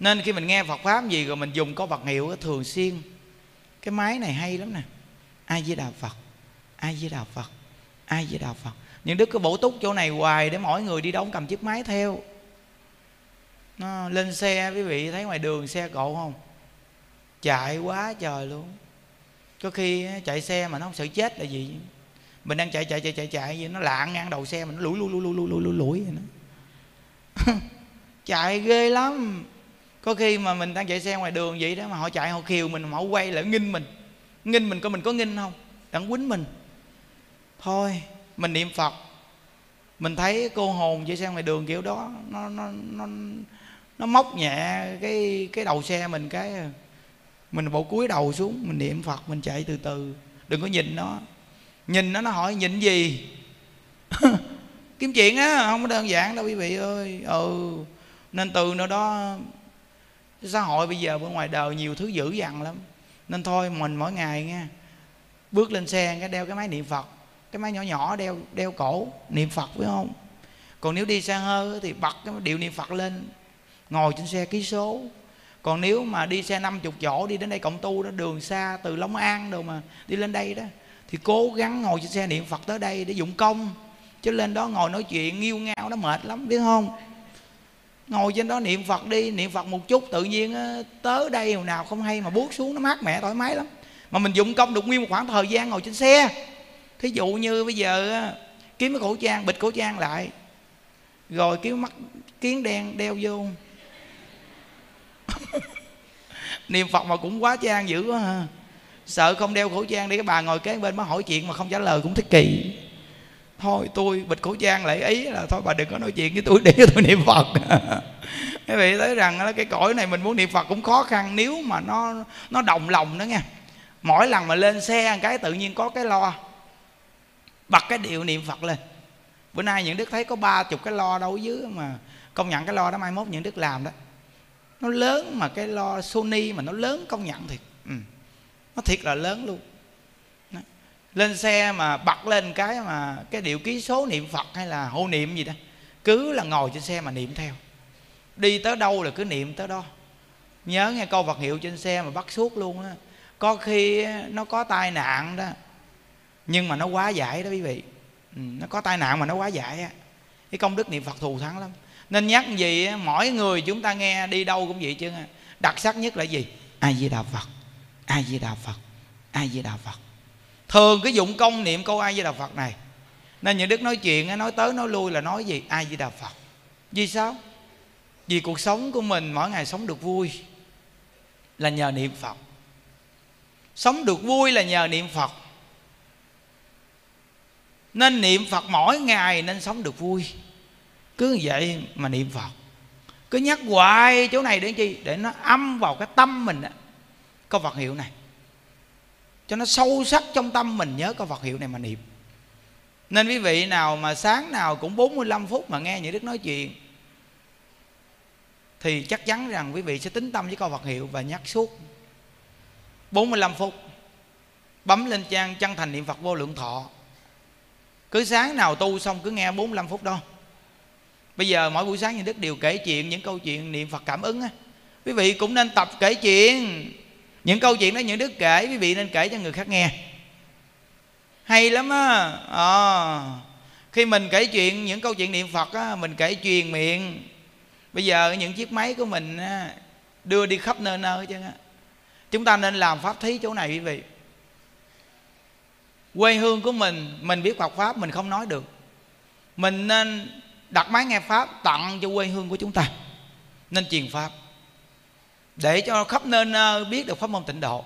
nên khi mình nghe Phật pháp gì rồi mình dùng có vật hiệu thường xuyên cái máy này hay lắm nè. Ai với đạo Phật. Ai với đạo Phật. Ai với đạo Phật. Những đức cứ bổ túc chỗ này hoài để mỗi người đi đâu cầm chiếc máy theo. Nó lên xe, quý vị thấy ngoài đường xe cộ không? Chạy quá trời luôn. Có khi chạy xe mà nó không sợ chết là gì? Mình đang chạy chạy chạy chạy chạy gì nó lạng ngang đầu xe mình nó lủi lủi lủi lủi lủi lủi lủi vậy [LAUGHS] chạy ghê lắm có khi mà mình đang chạy xe ngoài đường vậy đó, mà họ chạy, họ khiều mình, mà họ quay lại nghinh mình. Nghinh mình có mình có nghinh không? Đặng quýnh mình. Thôi, mình niệm phật. Mình thấy cô hồn chạy xe ngoài đường kiểu đó, nó nó nó nó móc nhẹ cái cái đầu xe mình cái, mình bộ cúi đầu xuống, mình niệm phật, mình chạy từ từ. Đừng có nhìn nó. Nhìn nó nó hỏi nhìn gì? [LAUGHS] Kiếm chuyện á, không có đơn giản đâu, quý vị ơi. Ừ nên từ nơi đó xã hội bây giờ bên ngoài đời nhiều thứ dữ dằn lắm. Nên thôi, mình mỗi ngày nha, bước lên xe cái đeo cái máy niệm phật. Cái máy nhỏ nhỏ đeo đeo cổ, niệm phật, phải không? Còn nếu đi xa hơn thì bật cái điệu niệm phật lên, ngồi trên xe ký số. Còn nếu mà đi xe 50 chỗ, đi đến đây cộng tu đó, đường xa từ Long An đâu mà đi lên đây đó, thì cố gắng ngồi trên xe niệm Phật tới đây để dụng công. Chứ lên đó ngồi nói chuyện nghiêu ngao, nó mệt lắm, biết không? Ngồi trên đó niệm Phật đi, niệm Phật một chút, tự nhiên tới đây hồi nào không hay mà buốt xuống, nó mát mẻ, thoải mái lắm. Mà mình dụng công được nguyên một khoảng thời gian ngồi trên xe. Thí dụ như bây giờ kiếm cái khẩu trang, bịt khẩu trang lại, rồi kiếm mắt, kiến đen đeo vô. [LAUGHS] Niệm phật mà cũng quá trang dữ quá ha. Sợ không đeo khẩu trang đi, cái bà ngồi kế bên mới hỏi chuyện mà không trả lời cũng thích kỳ thôi tôi bịt khẩu trang lại ý là thôi, bà đừng có nói chuyện với tôi, để cho tôi niệm phật. [LAUGHS] Quý vị thấy rằng cái cõi này mình muốn niệm phật cũng khó khăn, nếu mà nó nó đồng lòng đó nha. Mỗi lần mà lên xe cái tự nhiên có cái lo, bật cái điệu niệm phật lên. Bữa nay những đức thấy có ba chục cái lo đâu dưới mà công nhận cái lo đó mai mốt những đức làm đó. Nó lớn mà cái lo Sony mà nó lớn công nhận thiệt. Ừ. nó thiệt là lớn luôn lên xe mà bật lên cái mà cái điệu ký số niệm Phật hay là hộ niệm gì đó cứ là ngồi trên xe mà niệm theo. Đi tới đâu là cứ niệm tới đó. Nhớ nghe câu vật hiệu trên xe mà bắt suốt luôn á. Có khi nó có tai nạn đó nhưng mà nó quá giải đó quý vị. Ừ, nó có tai nạn mà nó quá giải á. Cái công đức niệm phật thù thắng lắm. Nên nhắc gì mỗi người chúng ta nghe đi đâu cũng vậy chứ. Đặc sắc nhất là gì? Ai di đà phật ai di đà phật ai di đà phật thường cái dụng công niệm câu ai với đà phật này. Nên những đức nói chuyện nói tới nói lui là nói gì? Ai với đà phật. Vì sao? Vì cuộc sống của mình mỗi ngày sống được vui là nhờ niệm phật. Sống được vui là nhờ niệm phật. Nên niệm phật mỗi ngày nên sống được vui. Cứ vậy mà niệm phật. Cứ nhắc hoài chỗ này để chi? Để nó âm vào cái tâm mình đó có vật hiệu này cho nó sâu sắc trong tâm mình, nhớ có vật hiệu này mà niệm. Nên quý vị nào mà sáng nào cũng 45 phút mà nghe những đức nói chuyện, thì chắc chắn rằng quý vị sẽ tính tâm với câu Phật hiệu và nhắc suốt 45 phút. Bấm lên trang chân thành niệm Phật vô lượng thọ. Cứ sáng nào tu xong cứ nghe 45 phút đó. Bây giờ mỗi buổi sáng như đức đều kể chuyện những câu chuyện niệm Phật cảm ứng á. Quý vị cũng nên tập kể chuyện những câu chuyện đó những đức kể quý vị nên kể cho người khác nghe. Hay lắm á. À, khi mình kể chuyện những câu chuyện niệm phật á mình kể truyền miệng. Bây giờ những chiếc máy của mình á, đưa đi khắp nơi nơi chứ chúng ta nên làm pháp thí chỗ này quý vị. Quê hương của mình mình biết Phật pháp mình không nói được. Mình nên đặt máy nghe pháp tặng cho quê hương của chúng ta. Nên truyền pháp để cho khắp nơi biết được pháp môn tịnh độ.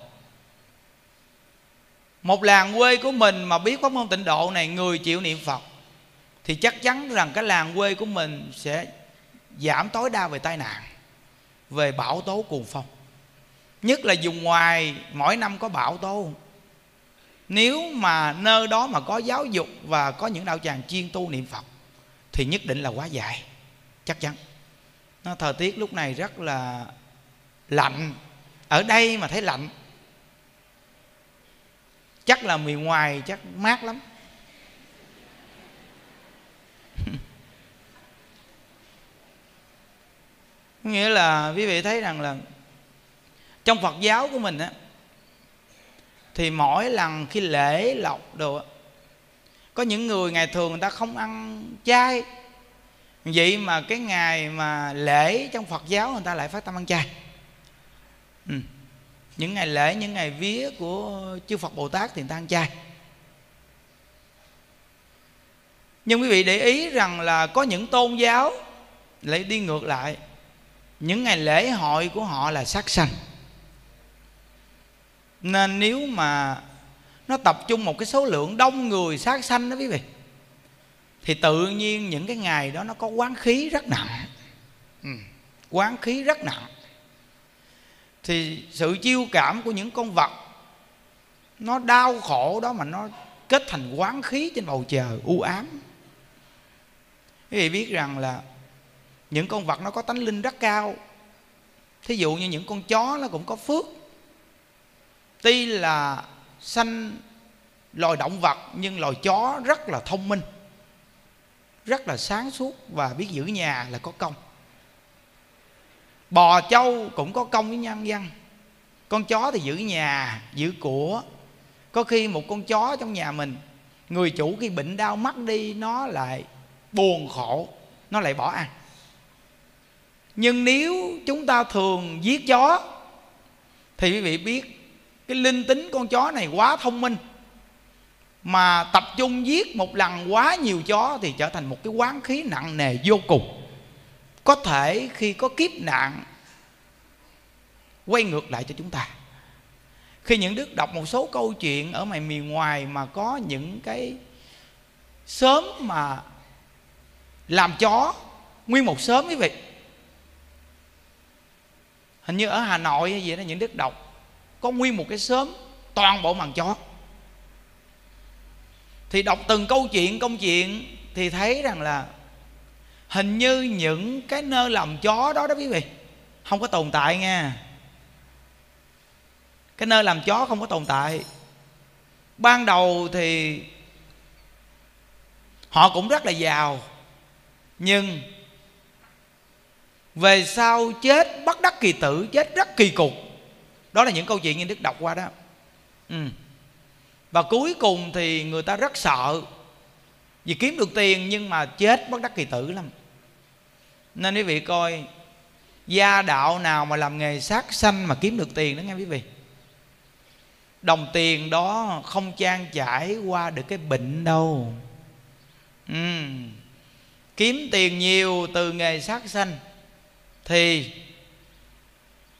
Một làng quê của mình mà biết pháp môn tịnh độ này người chịu niệm phật, thì chắc chắn rằng cái làng quê của mình sẽ giảm tối đa về tai nạn, về bão tố cuồng phong. Nhất là vùng ngoài, mỗi năm có bão tố. Nếu mà nơi đó mà có giáo dục và có những đạo tràng chuyên tu niệm phật, thì nhất định là quá dài. Chắc chắn. Nó thời tiết lúc này rất là lạnh. Ở đây mà thấy lạnh, chắc là miền ngoài chắc mát lắm. [LAUGHS] Nghĩa là quý vị thấy rằng là trong phật giáo của mình á, thì mỗi lần khi lễ lộc đồ có những người ngày thường người ta không ăn chay. Vậy mà cái ngày mà lễ trong phật giáo người ta lại phát tâm ăn chay ừ. những ngày lễ những ngày vía của chư phật bồ tát thì người ta ăn chay. Nhưng quý vị để ý rằng là có những tôn giáo lại đi ngược lại. Những ngày lễ hội của họ là sát sanh. Nên nếu mà nó tập trung một cái số lượng đông người sát sanh đó quý vị thì tự nhiên những cái ngày đó nó có quán khí rất nặng. Ừ, quán khí rất nặng thì sự chiêu cảm của những con vật, nó đau khổ đó mà nó kết thành quán khí trên bầu trời, u ám. Quý vị biết rằng là những con vật nó có tánh linh rất cao. Thí dụ như những con chó nó cũng có phước. Tuy là sanh loài động vật, nhưng loài chó rất là thông minh, rất là sáng suốt và biết giữ nhà là có công bò trâu cũng có công với nhân dân con chó thì giữ nhà, giữ của. Có khi một con chó trong nhà mình, người chủ khi bệnh đau mắt đi, nó lại buồn khổ, nó lại bỏ ăn. Nhưng nếu chúng ta thường giết chó, thì quý vị biết cái linh tính con chó này quá thông minh. Mà tập trung giết một lần quá nhiều chó thì trở thành một cái quán khí nặng nề vô cùng có thể khi có kiếp nạn, quay ngược lại cho chúng ta. Khi những đức đọc một số câu chuyện ở ngoài miền ngoài mà có những cái sớm mà làm chó, nguyên một sớm quý vị hình như ở hà nội hay gì đó, những đức đọc có nguyên một cái sớm toàn bộ màn chó. Thì đọc từng câu chuyện, công chuyện thì thấy rằng là hình như những cái nơi làm chó đó đó quý vị, không có tồn tại nha. Cái nơi làm chó không có tồn tại. Ban đầu thì họ cũng rất là giàu, nhưng về sau chết bất đắc kỳ tử, chết rất kỳ cục. Đó là những câu chuyện như đức đọc qua đó. Ừ. và cuối cùng thì người ta rất sợ vì kiếm được tiền nhưng mà chết bất đắc kỳ tử lắm nên quý vị coi, gia đạo nào mà làm nghề sát sanh mà kiếm được tiền đó nghe quý vị đồng tiền đó không trang trải qua được cái bệnh đâu ừ. kiếm tiền nhiều từ nghề sát sanh thì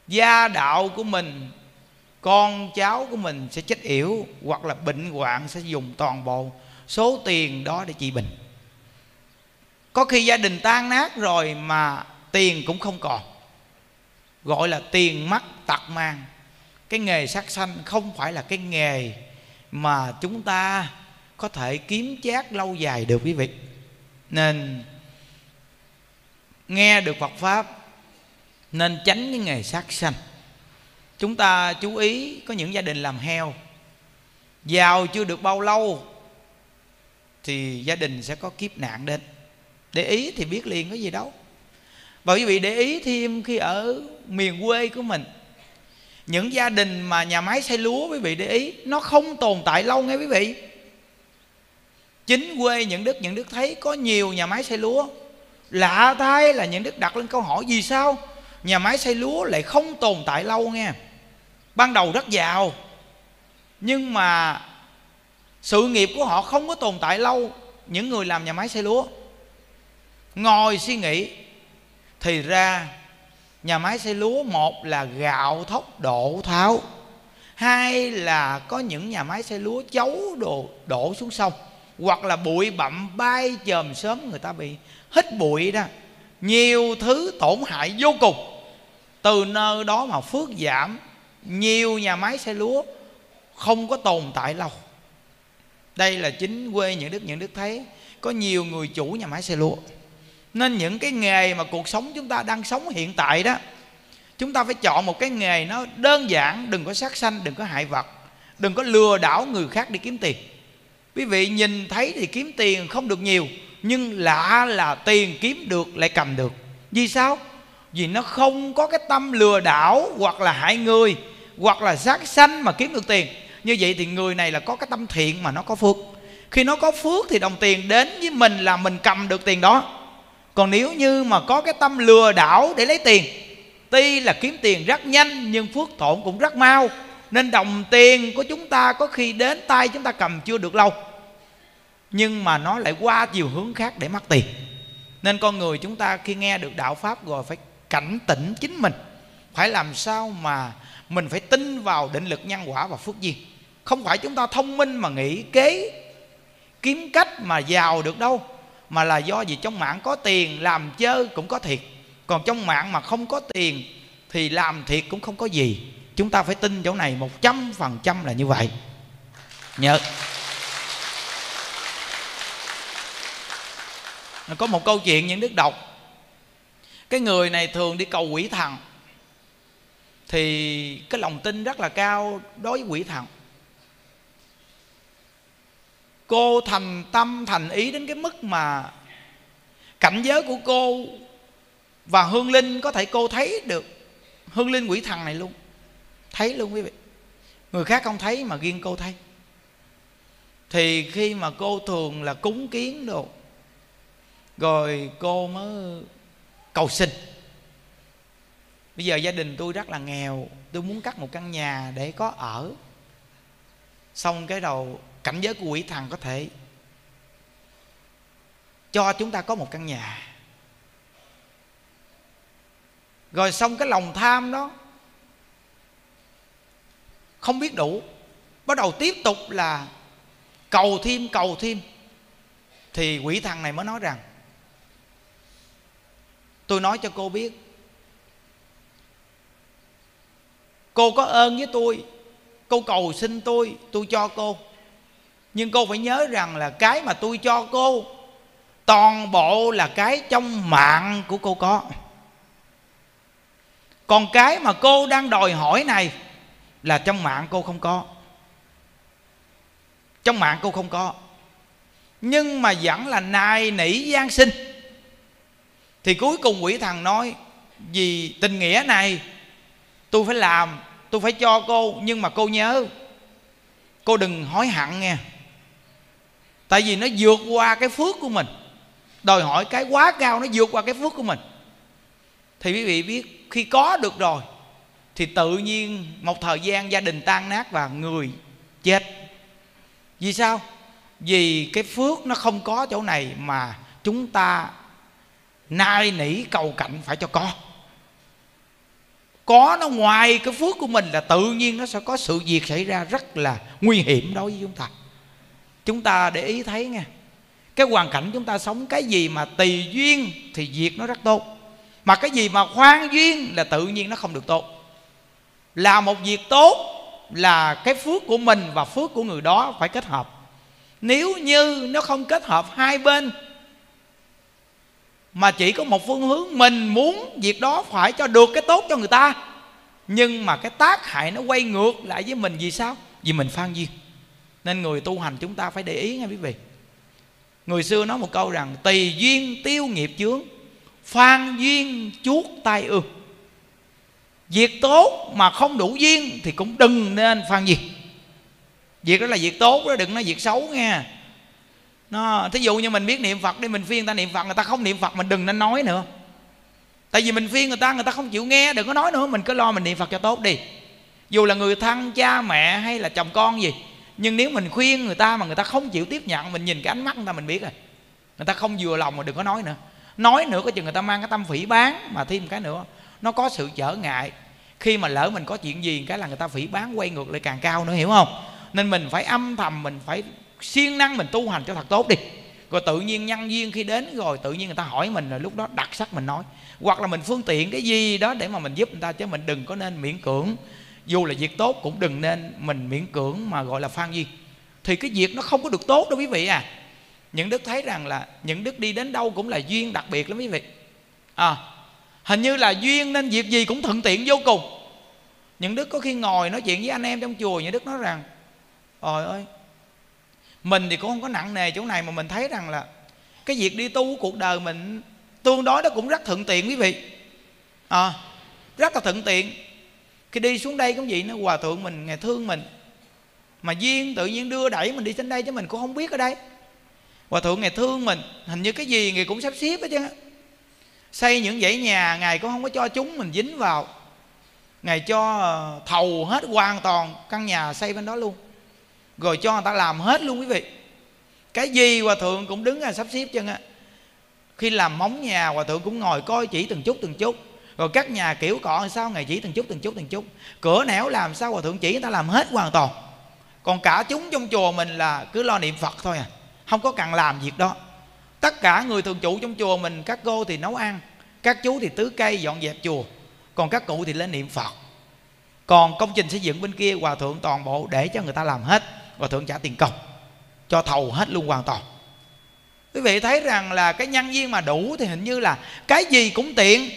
gia đạo của mình, con cháu của mình sẽ chết yểu hoặc là bệnh hoạn sẽ dùng toàn bộ số tiền đó để trị bệnh có khi gia đình tan nát rồi mà tiền cũng không còn. Gọi là tiền mắc tật mang. Cái nghề sát sanh không phải là cái nghề mà chúng ta có thể kiếm chát lâu dài được quý vị. Nên nghe được phật pháp nên tránh cái nghề sát sanh. Chúng ta chú ý có những gia đình làm heo. Giàu chưa được bao lâu thì gia đình sẽ có kiếp nạn đến để ý thì biết liền có gì đâu. Và quý vị để ý thêm khi ở miền quê của mình, những gia đình mà nhà máy xây lúa, quý vị để ý, nó không tồn tại lâu nghe quý vị. Chính quê những đức những đức thấy có nhiều nhà máy xây lúa. Lạ thay là những đức đặt lên câu hỏi, vì sao nhà máy xây lúa lại không tồn tại lâu nghe? Ban đầu rất giàu, nhưng mà sự nghiệp của họ không có tồn tại lâu. Những người làm nhà máy xây lúa ngồi suy nghĩ. Thì ra, nhà máy xây lúa một là gạo thóc đổ tháo, hai là có những nhà máy xây lúa chấu đồ, đổ xuống sông, hoặc là bụi bặm bay chòm sớm người ta bị hít bụi đó. Nhiều thứ tổn hại vô cùng. Từ nơi đó mà phước giảm, nhiều nhà máy xây lúa không có tồn tại lâu. Đây là chính quê những đức những đức thấy có nhiều người chủ nhà máy xây lúa nên những cái nghề mà cuộc sống chúng ta đang sống hiện tại đó, chúng ta phải chọn một cái nghề nó đơn giản, đừng có sát sanh, đừng có hại vật, đừng có lừa đảo người khác đi kiếm tiền. Quý vị nhìn thấy thì kiếm tiền không được nhiều, nhưng lạ là tiền kiếm được, lại cầm được. Vì sao? Vì nó không có cái tâm lừa đảo hoặc là hại người, hoặc là sát sanh mà kiếm được tiền. Như vậy thì người này là có cái tâm thiện mà nó có phước. Khi nó có phước thì đồng tiền đến với mình là mình cầm được tiền đó còn nếu như mà có cái tâm lừa đảo để lấy tiền, tuy là kiếm tiền rất nhanh nhưng phước thổn cũng rất mau, nên đồng tiền của chúng ta có khi đến tay chúng ta cầm chưa được lâu. Nhưng mà nó lại qua nhiều hướng khác để mất tiền. Nên con người chúng ta khi nghe được đạo pháp rồi phải cảnh tỉnh chính mình. Phải làm sao mà mình phải tin vào định lực nhân quả và phước duyên. Không phải chúng ta thông minh mà nghĩ kế, kiếm cách mà giàu được đâu mà là do gì trong mạng có tiền, làm chơi cũng có thiệt. Còn trong mạng mà không có tiền, thì làm thiệt cũng không có gì. Chúng ta phải tin chỗ này một trăm phần trăm là như vậy. Nhớ. Có một câu chuyện những đức đọc. Cái người này thường đi cầu quỷ thần thì cái lòng tin rất là cao đối với quỷ thần cô thành tâm, thành ý đến cái mức mà cảnh giới của cô và hương linh có thể cô thấy được. Hương linh quỷ thần này luôn. Thấy luôn quý vị. Người khác không thấy mà riêng cô thấy. Thì khi mà cô thường là cúng kiến đồ, rồi cô mới cầu xin. Bây giờ gia đình tôi rất là nghèo. Tôi muốn cắt một căn nhà để có ở. Xong cái đầu cảnh giới của quỷ thần có thể cho chúng ta có một căn nhà. Rồi xong cái lòng tham đó, không biết đủ, bắt đầu tiếp tục là cầu thêm cầu thêm. Thì quỷ thần này mới nói rằng, tôi nói cho cô biết, cô có ơn với tôi, cô cầu xin tôi tôi cho cô nhưng cô phải nhớ rằng là cái mà tôi cho cô, toàn bộ là cái trong mạng của cô có. Còn cái mà cô đang đòi hỏi này là trong mạng cô không có. Trong mạng cô không có. Nhưng mà vẫn là nài nỉ gian sinh. Thì cuối cùng quỷ thần nói, vì tình nghĩa này, tôi phải làm, tôi phải cho cô, nhưng mà cô nhớ, cô đừng hối hận nghe tại vì nó vượt qua cái phước của mình. Đòi hỏi cái quá cao nó vượt qua cái phước của mình. Thì quý vị biết, khi có được rồi, thì tự nhiên một thời gian gia đình tan nát và người chết. Vì sao? Vì cái phước nó không có chỗ này mà chúng ta nai nỉ cầu cạnh phải cho có. Có nó ngoài cái phước của mình là tự nhiên nó sẽ có sự việc xảy ra rất là nguy hiểm đối với chúng ta chúng ta để ý thấy nghe. Cái hoàn cảnh chúng ta sống, cái gì mà tùy duyên thì việc nó rất tốt. Mà cái gì mà khoan duyên là tự nhiên nó không được tốt. Là một việc tốt là cái phước của mình và phước của người đó phải kết hợp. Nếu như nó không kết hợp hai bên, mà chỉ có một phương hướng mình muốn việc đó phải cho được cái tốt cho người ta, nhưng mà cái tác hại nó quay ngược lại với mình vì sao? Vì mình phan duyên nên người tu hành chúng ta phải để ý nghe quý vị. Người xưa nói một câu rằng tùy duyên tiêu nghiệp chướng, phan duyên chuốt tai ương việc tốt mà không đủ duyên thì cũng đừng nên phan gì. Việc đó là việc tốt, đó đừng nói việc xấu nghe nó, thí dụ như mình biết niệm phật đi, mình phiên người ta niệm phật, người ta không niệm phật, mình đừng nên nói nữa. Tại vì mình phiên người ta người ta không chịu nghe, đừng có nói nữa, mình cứ lo mình niệm phật cho tốt đi. Dù là người thân, cha mẹ hay là chồng con gì nhưng nếu mình khuyên người ta mà người ta không chịu tiếp nhận, mình nhìn cái ánh mắt người ta, mình biết rồi. Người ta không vừa lòng mà đừng có nói nữa. Nói nữa có chừng người ta mang cái tâm phỉ bán mà thêm cái nữa. Nó có sự trở ngại. Khi mà lỡ mình có chuyện gì cái là người ta phỉ bán quay ngược lại càng cao nữa, hiểu không? Nên mình phải âm thầm, mình phải siêng năng, mình tu hành cho thật tốt đi. Rồi tự nhiên nhân duyên khi đến rồi, tự nhiên người ta hỏi mình rồi lúc đó đặc sắc mình nói. Hoặc là mình phương tiện cái gì đó để mà mình giúp người ta chứ mình đừng có nên miễn cưỡng dù là việc tốt cũng đừng nên mình miễn cưỡng mà gọi là phan duyên. Thì cái việc nó không có được tốt đâu quý vị à. Những đức thấy rằng là những đức đi đến đâu cũng là duyên đặc biệt lắm quý vị. À hình như là duyên nên việc gì cũng thuận tiện vô cùng. Những đức có khi ngồi nói chuyện với anh em trong chùa những đức nói rằng trời ơi mình thì cũng không có nặng nề chỗ này mà mình thấy rằng là cái việc đi tu cuộc đời mình tương đối đó cũng rất thuận tiện quý vị. À, rất là thuận tiện khi đi xuống đây cũng vậy nó hòa thượng mình ngày thương mình. Mà duyên, tự nhiên đưa đẩy mình đi đến đây chứ mình cũng không biết ở đây. Hòa thượng ngày thương mình, hình như cái gì ngài cũng sắp xếp hết chứ xây những dãy nhà, ngài cũng không có cho chúng mình dính vào. Ngài cho ờ, thầu hết hoàn toàn căn nhà xây bên đó luôn. Rồi cho người ta làm hết luôn quý vị. Cái gì hòa thượng cũng đứng ra sắp xếp chân á. Khi làm móng nhà, hòa thượng cũng ngồi coi chỉ từng chút từng chút rồi các nhà kiểu cọ sao? Ngày chỉ từng chút từng chút từng chút. Cửa nẻo làm sao hòa thượng chỉ? Người ta làm hết hoàn toàn. Còn cả chúng trong chùa mình là cứ lo niệm phật thôi à. Không có cần làm việc đó. Tất cả người thường trụ trong chùa mình, các cô thì nấu ăn, các chú thì tứ cây, dọn dẹp chùa. Còn các cụ thì lên niệm phật. Còn công trình xây dựng bên kia, hòa thượng toàn bộ để cho người ta làm hết. Hòa thượng trả tiền công, cho thầu hết luôn hoàn toàn. Quý vị thấy rằng là cái nhân viên mà đủ thì hình như là cái gì cũng tiện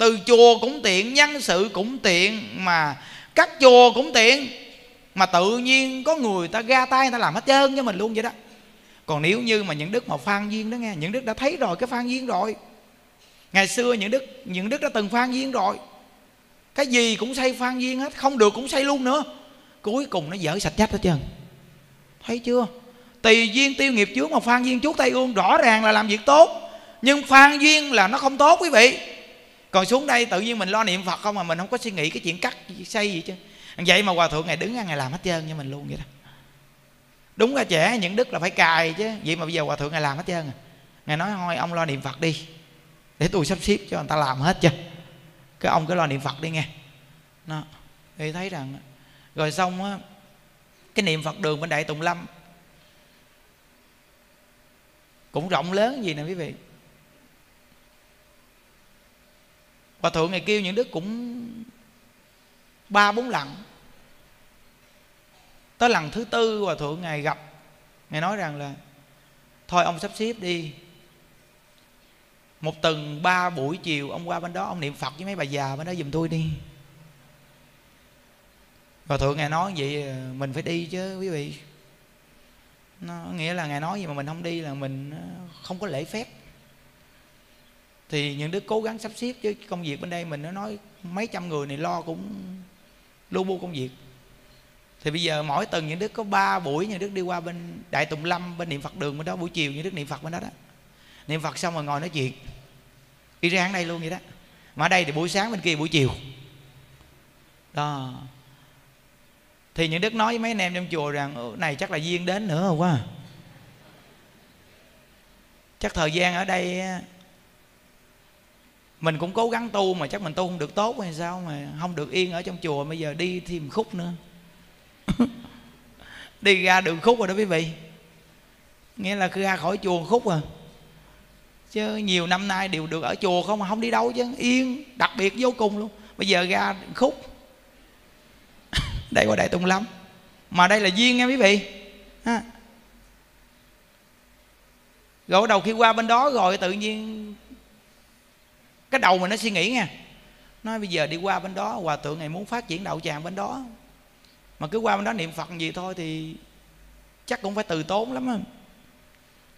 từ chùa cũng tiện, nhân sự cũng tiện, mà các chùa cũng tiện. Mà tự nhiên có người ta ra tay, người ta làm hết trơn cho mình luôn vậy đó. Còn nếu như mà những đức mà phan duyên đó nghe, những đức đã thấy rồi, cái phan duyên rồi. Ngày xưa những đức những đức đã từng phan duyên rồi. Cái gì cũng xây phan duyên hết, không được cũng xây luôn nữa. Cuối cùng nó dở sạch nhách hết trơn. Thấy chưa? Tùy duyên tiêu nghiệp trước mà phan duyên chuốt tay ương, rõ ràng là làm việc tốt. Nhưng phan duyên là nó không tốt quý vị còn xuống đây tự nhiên mình lo niệm phật không mà mình không có suy nghĩ cái chuyện cắt, xây gì chứ. Vậy mà hòa thượng ngày đứng ra, ngày làm hết trơn cho mình luôn vậy đó. Đúng là trẻ những đức là phải cài chứ. Vậy mà bây giờ hòa thượng ngày làm hết trơn à. Ngài nói, thôi, ông lo niệm phật đi, để tôi sắp xếp cho người ta làm hết chưa cái ông cứ lo niệm phật đi nghe. Nó thì thấy rằng, rồi xong á, cái niệm phật đường bên đại tùng lâm cũng rộng lớn gì nè quý vị. Hòa thượng ngày kêu những đức cũng ba bốn lần. Tới lần thứ tư hòa thượng ngài gặp, ngài nói rằng là, thôi ông sắp xếp đi. Một tuần ba buổi chiều ông qua bên đó, ông niệm phật với mấy bà già bên đó giùm tôi đi. Và thượng ngài nói vậy ờ, mình phải đi chứ, quý vị. Nó nghĩa là ngài nói gì mà mình không đi là mình ờ, không có lễ phép thì những đứa cố gắng sắp xếp chứ công việc bên đây mình nó nói mấy trăm người này lo cũng lu bu công việc. Thì bây giờ mỗi tuần những đứa có ba buổi những đứa đi qua bên đại tùng lâm, bên niệm phật đường bên đó, buổi chiều những đứa niệm phật bên đó đó. Niệm phật xong rồi ngồi nói chuyện. Đi ra đây luôn vậy đó. Mà ở đây thì buổi sáng bên kia buổi chiều. Đó. Thì những đức nói với mấy anh em trong chùa rằng này chắc là duyên đến nữa rồi quá. Chắc thời gian ở đây mình cũng cố gắng tu mà chắc mình tu không được tốt hay sao mà không được yên ở trong chùa. Bây giờ đi thêm khúc nữa. [LAUGHS] Đi ra đường khúc rồi đó quý vị. Nghĩa là ra khỏi chùa khúc à. Chứ nhiều năm nay đều được ở chùa không mà không đi đâu chứ. Yên, đặc biệt vô cùng luôn. Bây giờ ra khúc. [LAUGHS] Đây qua đại tung lắm mà đây là duyên nghe quý vị. Ha. rồi đầu khi qua bên đó rồi tự nhiên cái đầu mình nó suy nghĩ nha nói bây giờ đi qua bên đó, hòa thượng này muốn phát triển đạo tràng bên đó. Mà cứ qua bên đó niệm phật gì thôi thì chắc cũng phải từ tốn lắm á.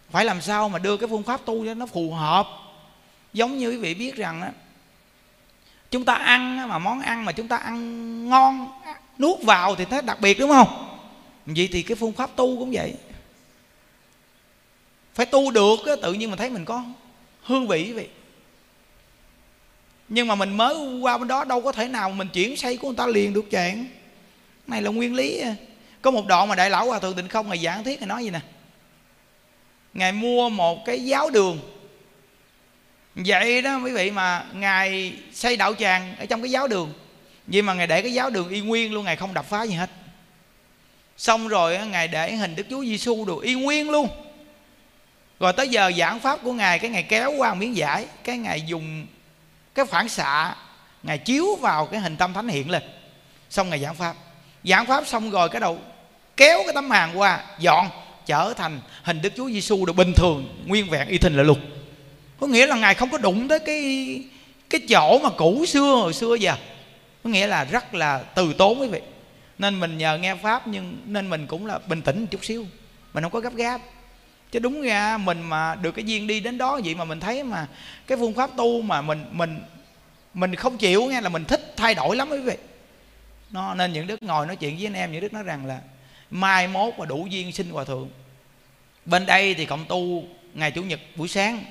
Phải làm sao mà đưa cái phương pháp tu cho nó phù hợp? Giống như quý vị biết rằng á, chúng ta ăn mà món ăn mà chúng ta ăn ngon, nuốt vào thì thấy đặc biệt đúng không? Vậy thì cái phương pháp tu cũng vậy. Phải tu được tự nhiên mình thấy mình có hương vị vậy nhưng mà mình mới qua bên đó, đâu có thể nào mình chuyển xây của người ta liền được chàng. Này là nguyên lý à. có một đoạn mà đại lão hòa thượng tịnh không ngày giảng thiết ngài nói gì nè? Ngài mua một cái giáo đường. Vậy đó, quý vị, mà ngài xây đạo tràng ở trong cái giáo đường. Vậy mà ngài để cái giáo đường y nguyên luôn, ngài không đập phá gì hết. Xong rồi ngài để hình đức chúa giêsu đồ y nguyên luôn. Rồi tới giờ giảng pháp của ngài, cái ngài kéo qua miếng giải cái ngài dùng cái phản xạ, ngài chiếu vào cái hình tâm thánh hiện lên. Xong ngài giảng pháp. Giảng pháp xong rồi cái đầu kéo cái tấm màn qua, dọn, trở thành hình đức chúa giêsu được bình thường, nguyên vẹn, y thình là luật có nghĩa là ngài không có đụng tới cái cái chỗ mà cũ xưa hồi xưa giờ. Có nghĩa là rất là từ tốn quý vị. Nên mình nhờ nghe pháp nhưng nên mình cũng là bình tĩnh một chút xíu. Mình không có gấp gáp chứ đúng ra mình mà được cái duyên đi đến đó vậy mà mình thấy mà cái phương pháp tu mà mình mình mình không chịu nghe là mình thích thay đổi lắm quý vị. Nó nên những đức ngồi nói chuyện với anh em, những đức nói rằng là mai mốt mà đủ duyên sinh hòa thượng. Bên đây thì cộng tu ngày chủ nhật buổi sáng.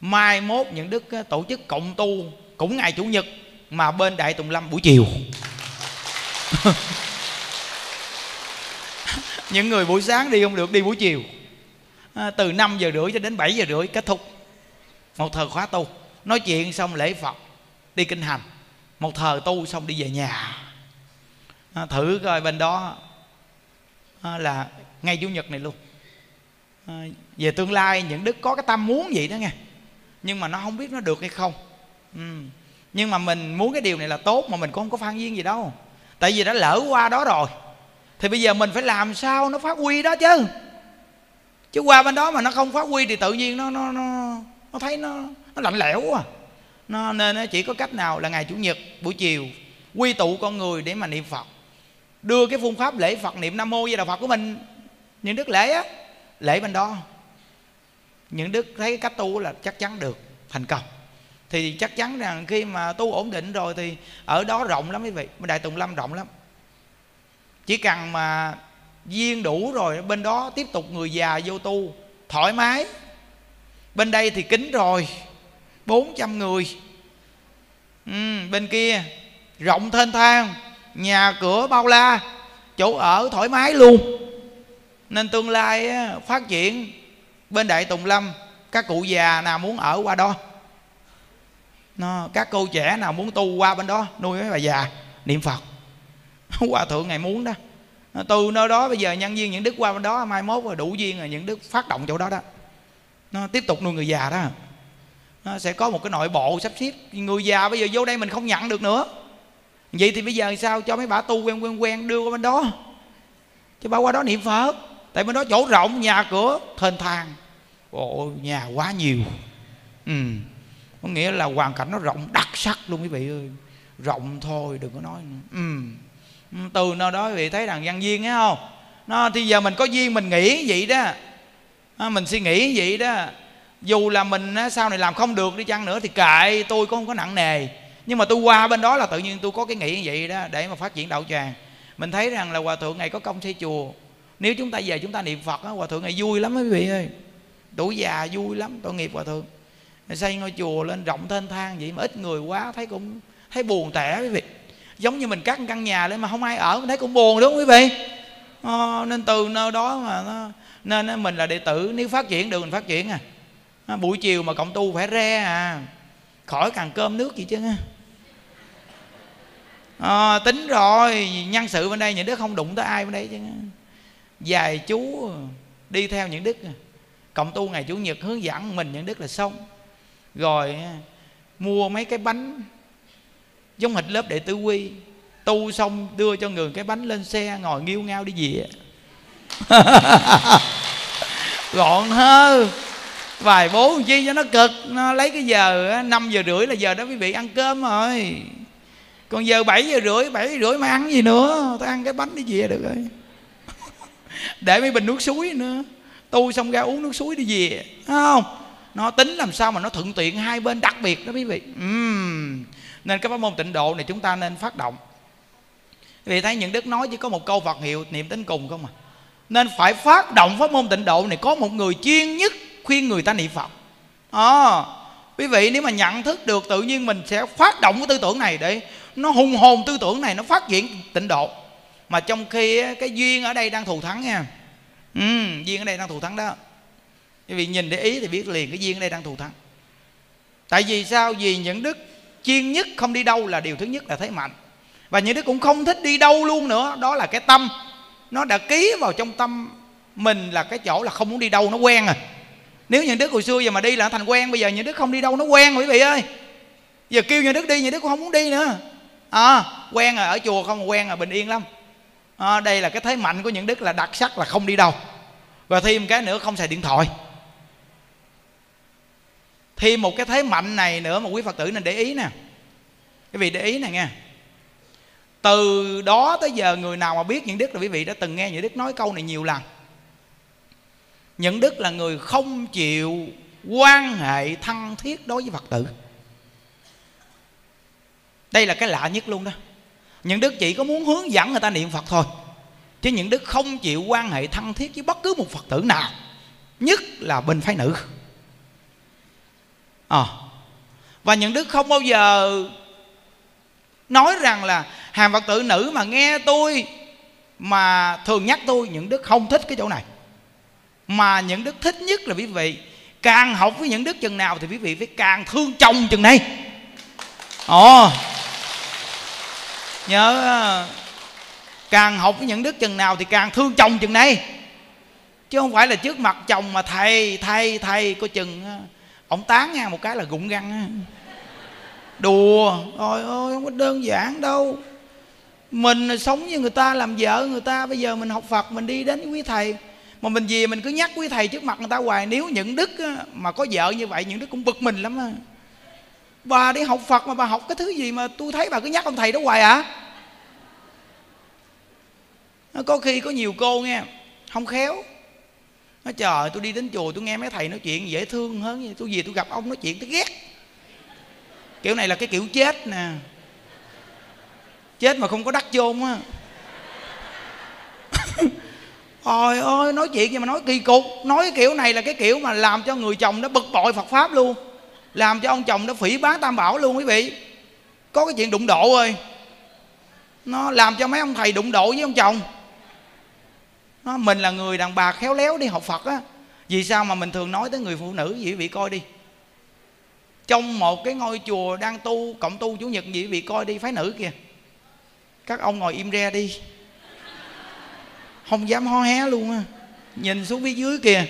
Mai mốt những đức tổ chức cộng tu cũng ngày chủ nhật mà bên đại tùng lâm buổi chiều. [LAUGHS] Những người buổi sáng đi không được, đi buổi chiều à, từ 5 giờ rưỡi cho đến 7 giờ rưỡi kết thúc. Một thời khóa tu. Nói chuyện xong lễ phật đi kinh hành. Một thời tu xong đi về nhà. À, thử coi bên đó à, là ngay chủ nhật này luôn. À, về tương lai những đức có cái tâm muốn vậy đó nghe. Nhưng mà nó không biết nó được hay không. Ừ. nhưng mà mình muốn cái điều này là tốt mà mình cũng không có phan duyên gì đâu. Tại vì đã lỡ qua đó rồi. Thì bây giờ mình phải làm sao nó phát huy đó chứ? Chứ qua bên đó mà nó không phát huy thì tự nhiên nó nó nó nó thấy nó nó lạnh lẽo quá à. nó nên nó chỉ có cách nào là ngày chủ nhật, buổi chiều, quy tụ con người để mà niệm phật. Đưa cái phương pháp lễ phật niệm nam mô với đạo phật của mình. Những đức lễ á, lễ bên đó. Những đức thấy cái cách tu là chắc chắn được, thành công. Thì chắc chắn rằng khi mà tu ổn định rồi thì ở đó rộng lắm quý vị. Đại tùng lâm rộng lắm. Chỉ cần mà viên đủ rồi bên đó tiếp tục người già vô tu thoải mái. Bên đây thì kính rồi 400 người. Ừ, bên kia rộng thênh thang nhà cửa bao la chỗ ở thoải mái luôn. Nên tương lai phát triển bên đại tùng lâm các cụ già nào muốn ở qua đó. Nó các cô trẻ nào muốn tu qua bên đó nuôi mấy bà già niệm phật. [LAUGHS] Hòa thượng ngày muốn đó. À, từ nơi đó bây giờ nhân viên, những đức qua bên đó, mai mốt rồi đủ duyên rồi, những đức phát động chỗ đó đó. Nó tiếp tục nuôi người già đó. Nó sẽ có một cái nội bộ sắp xếp. Người già bây giờ vô đây mình không nhận được nữa. Vậy thì bây giờ sao? Cho mấy bà tu quen quen quen, đưa qua bên đó. Cho bà qua đó niệm phật. Tại bên đó chỗ rộng, nhà cửa, thênh thang. Ồ nhà quá nhiều. Ừ. Có nghĩa là hoàn cảnh nó rộng, đặc sắc luôn, quý vị ơi. Rộng thôi, đừng có nói nữa. Ừ. Ừ, từ nơi đó quý vị thấy rằng nhân duyên thấy không? Nó thì giờ mình có duyên mình nghĩ vậy đó. À, mình suy nghĩ vậy đó. Dù là mình sau này làm không được đi chăng nữa thì kệ tôi cũng không có nặng nề. Nhưng mà tôi qua bên đó là tự nhiên tôi có cái nghĩ như vậy đó để mà phát triển đạo tràng. Mình thấy rằng là hòa thượng ngày có công xây chùa. Nếu chúng ta về chúng ta niệm phật á hòa thượng ngày vui lắm quý vị ơi. Tuổi già vui lắm tội nghiệp hòa thượng. Xây ngôi chùa lên rộng thênh thang vậy mà ít người quá thấy cũng thấy buồn tẻ quý vị giống như mình cắt căn nhà lên mà không ai ở thấy cũng buồn đúng không quý vị? À, nên từ nơi đó mà nó nên mình là đệ tử nếu phát triển được mình phát triển à, buổi chiều mà cộng tu phải re à. Khỏi càng cơm nước gì chứ à, tính rồi nhân sự bên đây những đứa không đụng tới ai bên đây chứ. Dài chú đi theo những đức à. cộng tu ngày chủ nhật hướng dẫn mình những đức là xong. Rồi mua mấy cái bánh giống hệt lớp đệ tử quy. Tu xong đưa cho người cái bánh lên xe, ngồi nghiêu ngao đi về. [LAUGHS] Gọn hơn vài bố chi cho nó cực, nó lấy cái giờ năm giờ rưỡi là giờ đó quý vị ăn cơm rồi. Còn giờ 7 giờ rưỡi 7 giờ rưỡi mà ăn gì nữa? Tôi ăn cái bánh đi về được rồi. [LAUGHS] Để mấy bình nước suối nữa. Tu xong ra uống nước suối đi về. Không? Nó tính làm sao mà nó thuận tiện hai bên đặc biệt đó quý vị. Uhm nên cái pháp môn tịnh độ này chúng ta nên phát động. Vì thấy những đức nói chỉ có một câu Phật hiệu niệm đến cùng không à. Nên phải phát động pháp môn tịnh độ này có một người chuyên nhất khuyên người ta niệm Phật. À, quý vị nếu mà nhận thức được tự nhiên mình sẽ phát động cái tư tưởng này để nó hùng hồn tư tưởng này nó phát triển tịnh độ. Mà trong khi cái duyên ở đây đang thù thắng nha. Ừ, duyên ở đây đang thù thắng đó. Quý vị nhìn để ý thì biết liền cái duyên ở đây đang thù thắng. Tại vì sao? Vì những đức chiên nhất không đi đâu là điều thứ nhất là thấy mạnh. Và những đứa cũng không thích đi đâu luôn nữa. Đó là cái tâm. Nó đã ký vào trong tâm mình là cái chỗ là không muốn đi đâu nó quen rồi nếu những đứa hồi xưa giờ mà đi là thành quen bây giờ những đứa không đi đâu nó quen quý vị ơi. Giờ kêu những đứa đi những đứa cũng không muốn đi nữa. À, quen rồi ở chùa không quen rồi bình yên lắm. À, đây là cái thế mạnh của những đức là đặc sắc là không đi đâu. Và thêm cái nữa không xài điện thoại thêm một cái thế mạnh này nữa mà quý phật tử nên để ý nè. Quý vị để ý nè nghe. Từ đó tới giờ người nào mà biết những đức là quý vị đã từng nghe những đức nói câu này nhiều lần. Những đức là người không chịu quan hệ thân thiết đối với phật tử. Đây là cái lạ nhất luôn đó. Những đức chỉ có muốn hướng dẫn người ta niệm phật thôi, chứ những đức không chịu quan hệ thân thiết với bất cứ một phật tử nào, nhất là bên phái nữ à. và những đức không bao giờ nói rằng là hàng phật tử nữ mà nghe tôi, mà thường nhắc tôi, những đức không thích cái chỗ này. Mà những đức thích nhất là quý vị, càng học với những đức chừng nào thì quý vị phải càng thương chồng chừng này. Ồ nhớ, càng học với những đức chừng nào thì càng thương chồng chừng này. Chứ không phải là trước mặt chồng mà thầy thầy thầy có chừng ông tán nha, một cái là gụng găng đùa rồi ơi, không có đơn giản đâu. Mình sống với người ta, làm vợ người ta, bây giờ mình học phật, mình đi đến quý thầy. Mà mình về mình cứ nhắc quý thầy trước mặt người ta hoài, nếu những đức mà có vợ như vậy, những đức cũng bực mình lắm á. Bà đi học phật mà bà học cái thứ gì mà tôi thấy bà cứ nhắc ông thầy đó hoài à? Có khi có nhiều cô nghe, không khéo nó trời, tôi đi đến chùa tôi nghe mấy thầy nói chuyện dễ thương hơn vậy tôi về tôi gặp ông nói chuyện tôi ghét. Kiểu này là cái kiểu chết nè. Chết mà không có đắc chôn á. [LAUGHS] Trời ơi, nói chuyện gì mà nói kỳ cục. Nói cái kiểu này là cái kiểu mà làm cho người chồng nó bực bội Phật Pháp luôn. Làm cho ông chồng nó phỉ bán tam bảo luôn quý vị. Có cái chuyện đụng độ rồi Nó làm cho mấy ông thầy đụng độ với ông chồng nó, Mình là người đàn bà khéo léo đi học Phật á. Vì sao mà mình thường nói tới người phụ nữ vậy vị coi đi? Trong một cái ngôi chùa đang tu Cộng tu chủ nhật vậy vị coi đi phái nữ kìa. Các ông ngồi im re đi. Không dám ho hé luôn á. Nhìn xuống phía dưới kìa.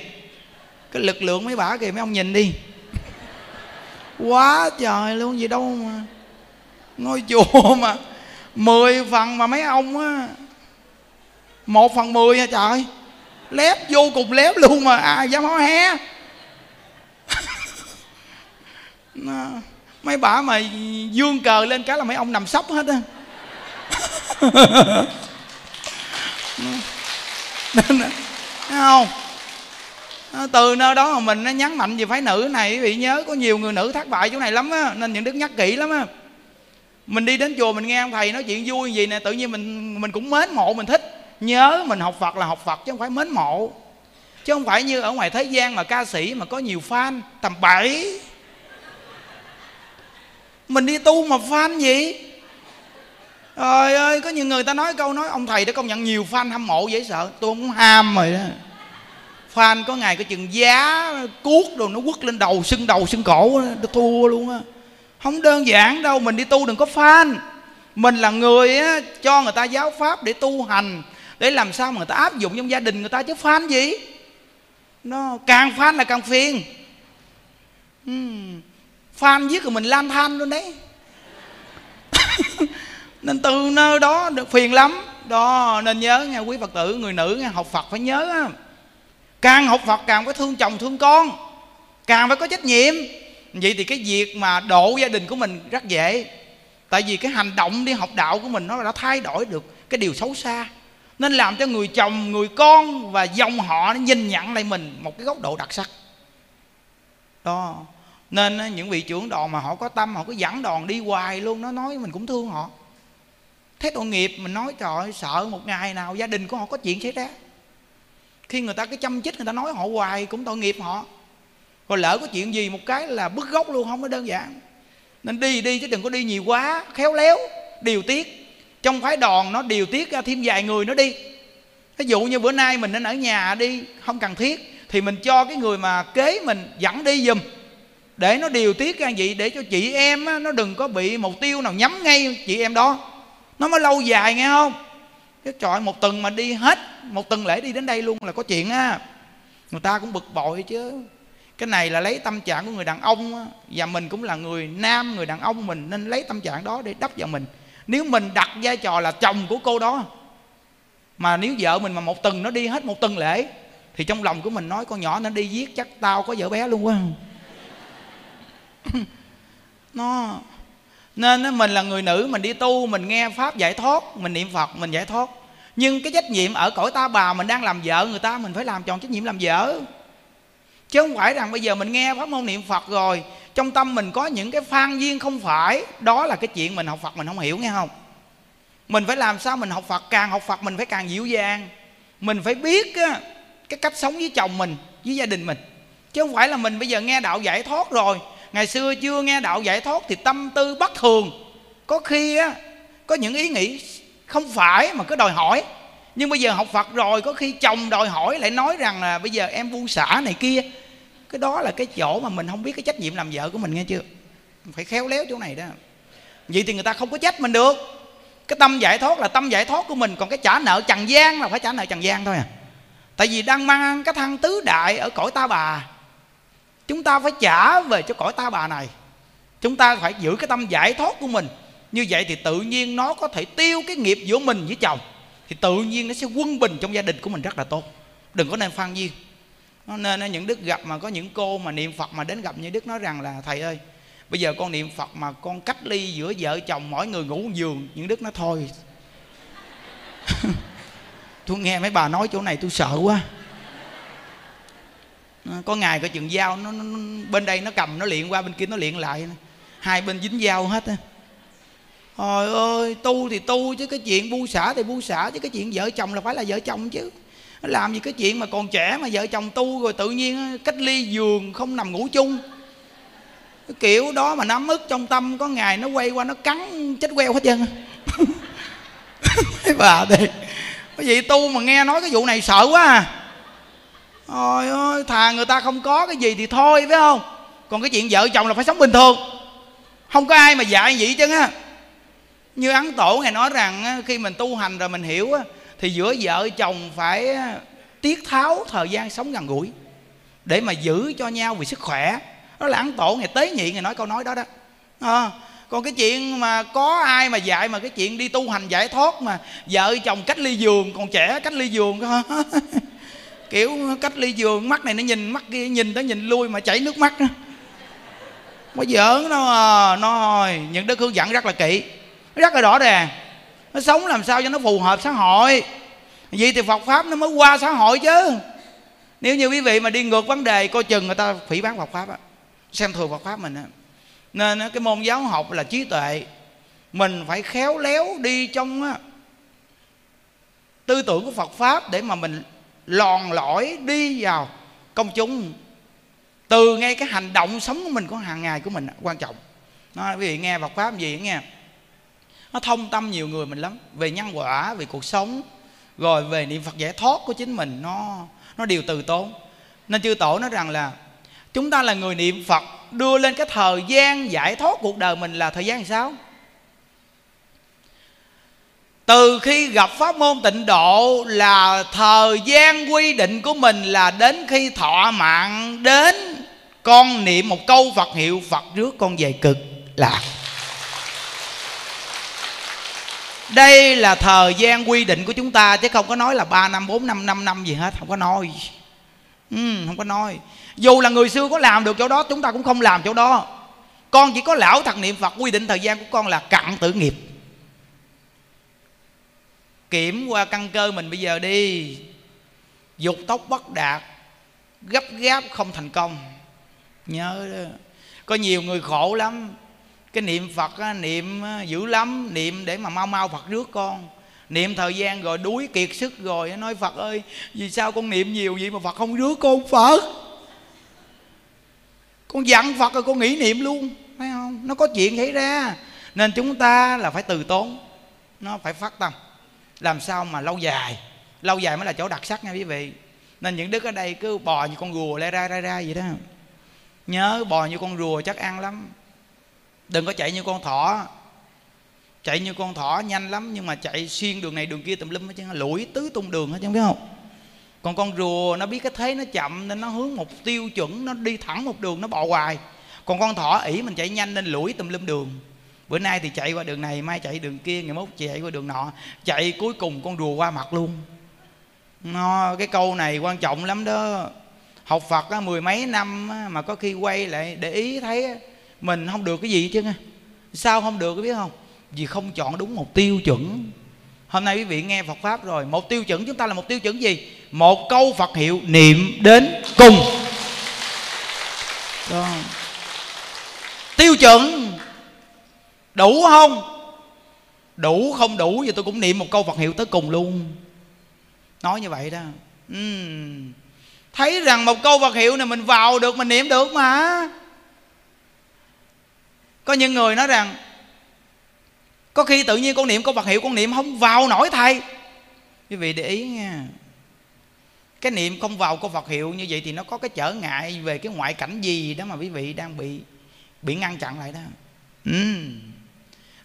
Cái lực lượng mấy bả kìa mấy ông nhìn đi. Quá trời luôn gì đâu mà. Ngôi chùa mà mười phần mà mấy ông á một phần mười hả trời? Lép vô cùng lép luôn mà. Ai dám hó hé [LAUGHS] mấy bà mà dương cờ lên cái là mấy ông nằm sấp hết á. Nên không? Từ nơi đó mà mình nó nhấn mạnh về phái nữ này quý vị nhớ có nhiều người nữ thất bại chỗ này lắm á, nên những đức nhắc kỹ lắm á. Mình đi đến chùa mình nghe ông thầy nói chuyện vui gì nè, tự nhiên mình mình cũng mến mộ, mình thích nhớ mình học phật là học phật chứ không phải mến mộ. Chứ không phải như ở ngoài thế gian mà ca sĩ mà có nhiều fan tầm bảy mình đi tu mà fan gì? Trời ơi có nhiều người ta nói câu nói ông thầy đã công nhận nhiều fan hâm mộ dễ sợ. Tôi không ham rồi đó. Fan có ngày có chừng giá cuốc đồ nó quất lên đầu sưng đầu sưng cổ nó thua luôn á. Không đơn giản đâu mình đi tu đừng có fan. Mình là người á, cho người ta giáo pháp để tu hành để làm sao mà người ta áp dụng trong gia đình người ta chứ phán gì? Nó càng phán là càng phiền. Uhm, fan giết rồi mình lang than luôn đấy. [LAUGHS] Nên từ nơi đó được phiền lắm. Đó nên nhớ nha quý phật tử người nữ nha học phật phải nhớ á. Càng học phật càng phải thương chồng thương con. Càng phải có trách nhiệm. Vậy thì cái việc mà độ gia đình của mình rất dễ. Tại vì cái hành động đi học đạo của mình nó đã thay đổi được cái điều xấu xa nên làm cho người chồng người con và dòng họ nó nhìn nhận lại mình một cái góc độ đặc sắc. Đó. Nên những vị trưởng đoàn mà họ có tâm họ cứ dẫn đoàn đi hoài luôn nó nói mình cũng thương họ. Thế tội nghiệp mình nói trời ơi, sợ một ngày nào gia đình của họ có chuyện xảy ra. Khi người ta cái chăm chích người ta nói họ hoài cũng tội nghiệp họ. Rồi lỡ có chuyện gì một cái là bứt gốc luôn không có đơn giản. Nên đi đi chứ đừng có đi nhiều quá khéo léo điều tiết trong phái đoàn nó điều tiết ra thêm vài người nó đi. Ví dụ như bữa nay mình nên ở nhà đi không cần thiết thì mình cho cái người mà kế mình dẫn đi giùm. Để nó điều tiết ra vậy để cho chị em á, nó đừng có bị mục tiêu nào nhắm ngay chị em đó. Nó mới lâu dài nghe không? Cái trời một tuần mà đi hết một tuần lễ đi đến đây luôn là có chuyện á. Người ta cũng bực bội chứ. Cái này là lấy tâm trạng của người đàn ông á, và mình cũng là người nam người đàn ông mình nên lấy tâm trạng đó để đắp vào mình nếu mình đặt vai trò là chồng của cô đó, mà nếu vợ mình mà một tuần nó đi hết một tuần lễ, thì trong lòng của mình nói, con nhỏ nó đi giết chắc tao có vợ bé luôn quá. [LAUGHS] Nó, nên mình là người nữ, mình đi tu, mình nghe pháp giải thoát, mình niệm phật, mình giải thoát. Nhưng cái trách nhiệm ở cõi ta bà mình đang làm vợ, người ta mình phải làm tròn trách nhiệm làm vợ. Chứ không phải rằng bây giờ mình nghe pháp môn niệm phật rồi trong tâm mình có những cái phan duyên không phải đó là cái chuyện mình học phật mình không hiểu nghe không? Mình phải làm sao mình học phật càng học phật mình phải càng dịu dàng. Mình phải biết á, cái cách sống với chồng mình với gia đình mình. Chứ không phải là mình bây giờ nghe đạo giải thoát rồi. Ngày xưa chưa nghe đạo giải thoát thì tâm tư bất thường. Có khi á có những ý nghĩ không phải mà cứ đòi hỏi. Nhưng bây giờ học phật rồi có khi chồng đòi hỏi lại nói rằng là bây giờ em buông xả này kia cái đó là cái chỗ mà mình không biết cái trách nhiệm làm vợ của mình, nghe chưa? Phải khéo léo chỗ này đó. Vậy thì người ta không có trách mình được. Cái tâm giải thoát là tâm giải thoát của mình, còn cái trả nợ trần gian là phải trả nợ trần gian thôi à. Tại vì đang mang cái thăng tứ đại ở cõi ta bà. Chúng ta phải trả về cho cõi ta bà này. Chúng ta phải giữ cái tâm giải thoát của mình. Như vậy thì tự nhiên nó có thể tiêu cái nghiệp giữa mình với chồng. Thì tự nhiên nó sẽ quân bình trong gia đình của mình rất là tốt. Đừng có nên phan duyên nên những đức gặp mà có những cô mà niệm phật mà đến gặp như đức nói rằng là thầy ơi bây giờ con niệm phật mà con cách ly giữa vợ chồng mỗi người ngủ giường. Những đức nói thôi. [LAUGHS] Tôi nghe mấy bà nói chỗ này tôi sợ quá. Có ngày có chừng dao nó, nó, bên đây nó cầm nó luyện qua bên kia nó luyện lại hai bên dính dao hết á. Trời ơi tu thì tu chứ cái chuyện bu xả thì bu xả chứ cái chuyện vợ chồng là phải là vợ chồng chứ làm gì cái chuyện mà còn trẻ mà vợ chồng tu rồi tự nhiên cách ly giường không nằm ngủ chung. Cái kiểu đó mà nắm ức trong tâm, có ngày nó quay qua nó cắn chết queo hết trơn [LAUGHS] mấy bà đi cái gì tu mà nghe nói cái vụ này sợ quá à. Ôi ơi, thà người ta không có cái gì thì thôi, phải không? Còn cái chuyện vợ chồng là phải sống bình thường. Không có ai mà dạy vậy chứ á. Như Ấn Tổ ngày nói rằng Khi mình tu hành rồi mình hiểu thì giữa vợ chồng phải tiết tháo thời gian sống gần gũi Để mà giữ cho nhau vì sức khỏe. Đó là ăn Tổ ngày tế nhị ngày nói câu nói đó đó. À, còn cái chuyện mà có ai mà dạy mà cái chuyện đi tu hành giải thoát mà vợ chồng cách ly giường còn trẻ cách ly giường [LAUGHS] kiểu cách ly giường mắt này nó nhìn mắt kia nhìn tới nhìn lui mà chảy nước mắt có giỡn đâu à nó ờ, những đức hướng dẫn rất là kỹ rất là rõ ràng nó sống làm sao cho nó phù hợp xã hội. Vậy thì Phật pháp nó mới qua xã hội chứ. Nếu như quý vị mà đi ngược vấn đề coi chừng người ta phỉ bán Phật pháp á. Xem thường Phật pháp mình á. Nên cái môn giáo học là trí tuệ. Mình phải khéo léo đi trong á, tư tưởng của Phật pháp để mà mình lòn lõi đi vào công chúng. Từ ngay cái hành động sống của mình của hàng ngày của mình quan trọng. Nó quý vị nghe Phật pháp gì nghe? Nó thông tâm nhiều người mình lắm. Về nhân quả, về cuộc sống, rồi về niệm Phật giải thoát của chính mình, nó nó đều từ tốn. Nên chư tổ nói rằng là chúng ta là người niệm Phật, đưa lên cái thời gian giải thoát cuộc đời mình là thời gian sao? Từ khi gặp pháp môn tịnh độ là thời gian quy định của mình là đến khi thọ mạng, đến con niệm một câu Phật hiệu Phật rước con về cực lạc. Đây là thời gian quy định của chúng ta chứ không có nói là 3 năm 4 năm 5 năm gì hết không có nói. Ừ, không có nói. Dù là người xưa có làm được chỗ đó chúng ta cũng không làm chỗ đó. Con chỉ có lão thật niệm phật quy định thời gian của con là cặn tử nghiệp. Kiểm qua căn cơ mình bây giờ đi. Dục tốc bất đạt gấp gáp không thành công. Nhớ đó. Có nhiều người khổ lắm cái niệm phật á, niệm dữ lắm niệm để mà mau mau phật rước con. Niệm thời gian rồi đuối kiệt sức rồi nói phật ơi vì sao con niệm nhiều vậy mà phật không rước con phật? Con dặn phật rồi con nghĩ niệm luôn phải không? Nó có chuyện xảy ra. Nên chúng ta là phải từ tốn nó phải phát tâm. Làm sao mà lâu dài lâu dài mới là chỗ đặc sắc nha quý vị. Nên những đức ở đây cứ bò như con rùa lai ra ra ra vậy đó. Nhớ bò như con rùa chắc ăn lắm đừng có chạy như con thỏ. Chạy như con thỏ nhanh lắm nhưng mà chạy xuyên đường này đường kia tùm lum hết chứ. Lủi tứ tung đường hết chứ biết không? Còn con rùa nó biết cái thế nó chậm nên nó hướng một tiêu chuẩn nó đi thẳng một đường nó bò hoài. Còn con thỏ ỉ mình chạy nhanh nên lủi tùm lum đường. Bữa nay thì chạy qua đường này mai chạy đường kia ngày mốt chạy qua đường nọ. Chạy cuối cùng con rùa qua mặt luôn. Nó cái câu này quan trọng lắm đó. Học phật á, mười mấy năm á, mà có khi quay lại để ý thấy mình không được cái gì chứ sao không được biết không? Vì không chọn đúng một tiêu chuẩn. Hôm nay quý vị nghe phật pháp rồi, một tiêu chuẩn chúng ta là một tiêu chuẩn gì? Một câu phật hiệu niệm đến cùng. Đó. tiêu chuẩn, đủ không? Đủ không đủ thì tôi cũng niệm một câu phật hiệu tới cùng luôn. Nói như vậy đó. Uhm. thấy rằng một câu phật hiệu này mình vào được, mình niệm được mà có những người nói rằng, có khi tự nhiên con niệm con vật hiệu con niệm không vào nổi thầy. Quý vị để ý nha. Cái niệm không vào con vật hiệu như vậy thì nó có cái trở ngại về cái ngoại cảnh gì đó mà quý vị đang bị bị ngăn chặn lại đó. Ừ.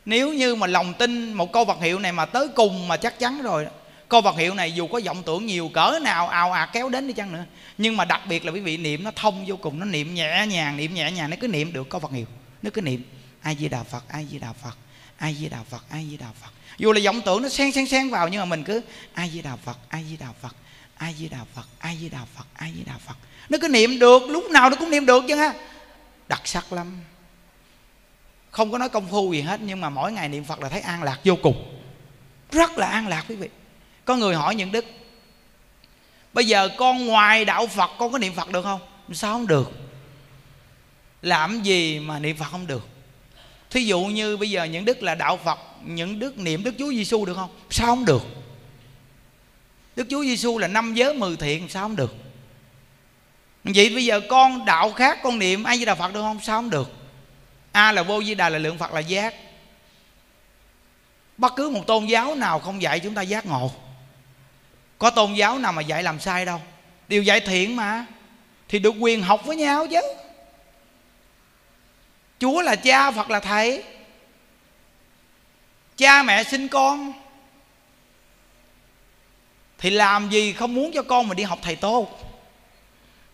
nếu như mà lòng tin một câu vật hiệu này mà tới cùng mà chắc chắn rồi câu vật hiệu này dù có vọng tưởng nhiều cỡ nào, ào ạt kéo đến đi chăng nữa, nhưng mà đặc biệt là quý vị niệm nó thông vô cùng, nó niệm nhẹ nhàng, niệm nhẹ nhàng, nó cứ niệm được câu vật hiệu, nó cứ niệm ai di đà phật ai di đà phật ai di đà phật ai di đà phật. Dù là vọng tưởng nó xen xen xen vào nhưng mà mình cứ ai di đà phật ai di đà phật ai di đà phật ai di đà phật ai di đà phật. Nó cứ niệm được, lúc nào nó cũng niệm được chứ ha. Đặc sắc lắm. Không có nói công phu gì hết, nhưng mà mỗi ngày niệm phật là thấy an lạc vô cùng. Rất là an lạc quý vị. Có người hỏi những đức, bây giờ con ngoài đạo phật con có niệm phật được không? Sao không được? Làm gì mà niệm phật không được? Thí dụ như bây giờ những đức là đạo phật, những đức niệm đức chúa giêsu được không? Sao không được? Đức chúa giêsu là năm giới mười thiện, sao không được? Vậy bây giờ con đạo khác, con niệm ai di đà phật được không? Sao không được? A là vô di đà là lượng phật là giác. Bất cứ một tôn giáo nào không dạy chúng ta giác ngộ. Có tôn giáo nào mà dạy làm sai đâu. Đều dạy thiện mà. Thì được quyền học với nhau chứ chúa là cha phật là thầy. Cha mẹ sinh con. Thì làm gì không muốn cho con mình đi học thầy tốt?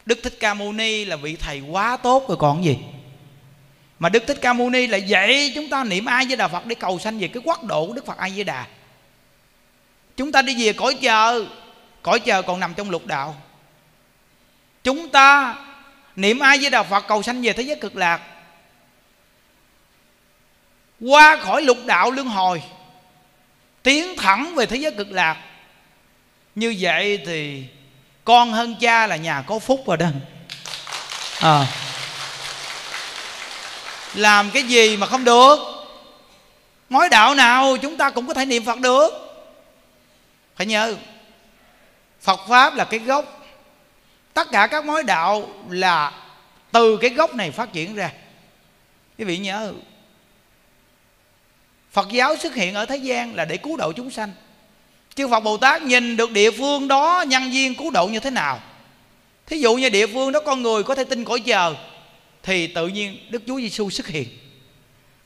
Đức thích ca mâu ni là vị thầy quá tốt rồi còn gì? Mà đức thích ca mâu ni là dạy chúng ta niệm ai với đà phật để cầu sanh về cái quốc độ của đức phật ai với đà. Chúng ta đi về cõi chờ. Cõi chờ còn nằm trong lục đạo. Chúng ta niệm ai với đà phật cầu sanh về thế giới cực lạc qua khỏi lục đạo luân hồi, tiến thẳng về thế giới cực lạc. Như vậy thì con hơn cha là nhà có phúc rồi đó. À. làm cái gì mà không được? Mối đạo nào chúng ta cũng có thể niệm phật được. Phải nhớ, phật pháp là cái gốc. Tất cả các mối đạo là từ cái gốc này phát triển ra. Quý vị nhớ phật giáo xuất hiện ở thế gian là để cứu độ chúng sanh. Chư phật bồ tát nhìn được địa phương đó, nhân viên cứu độ như thế nào? Thí dụ như địa phương đó con người có thể tin cõi chờ thì tự nhiên đức chúa giêsu xuất hiện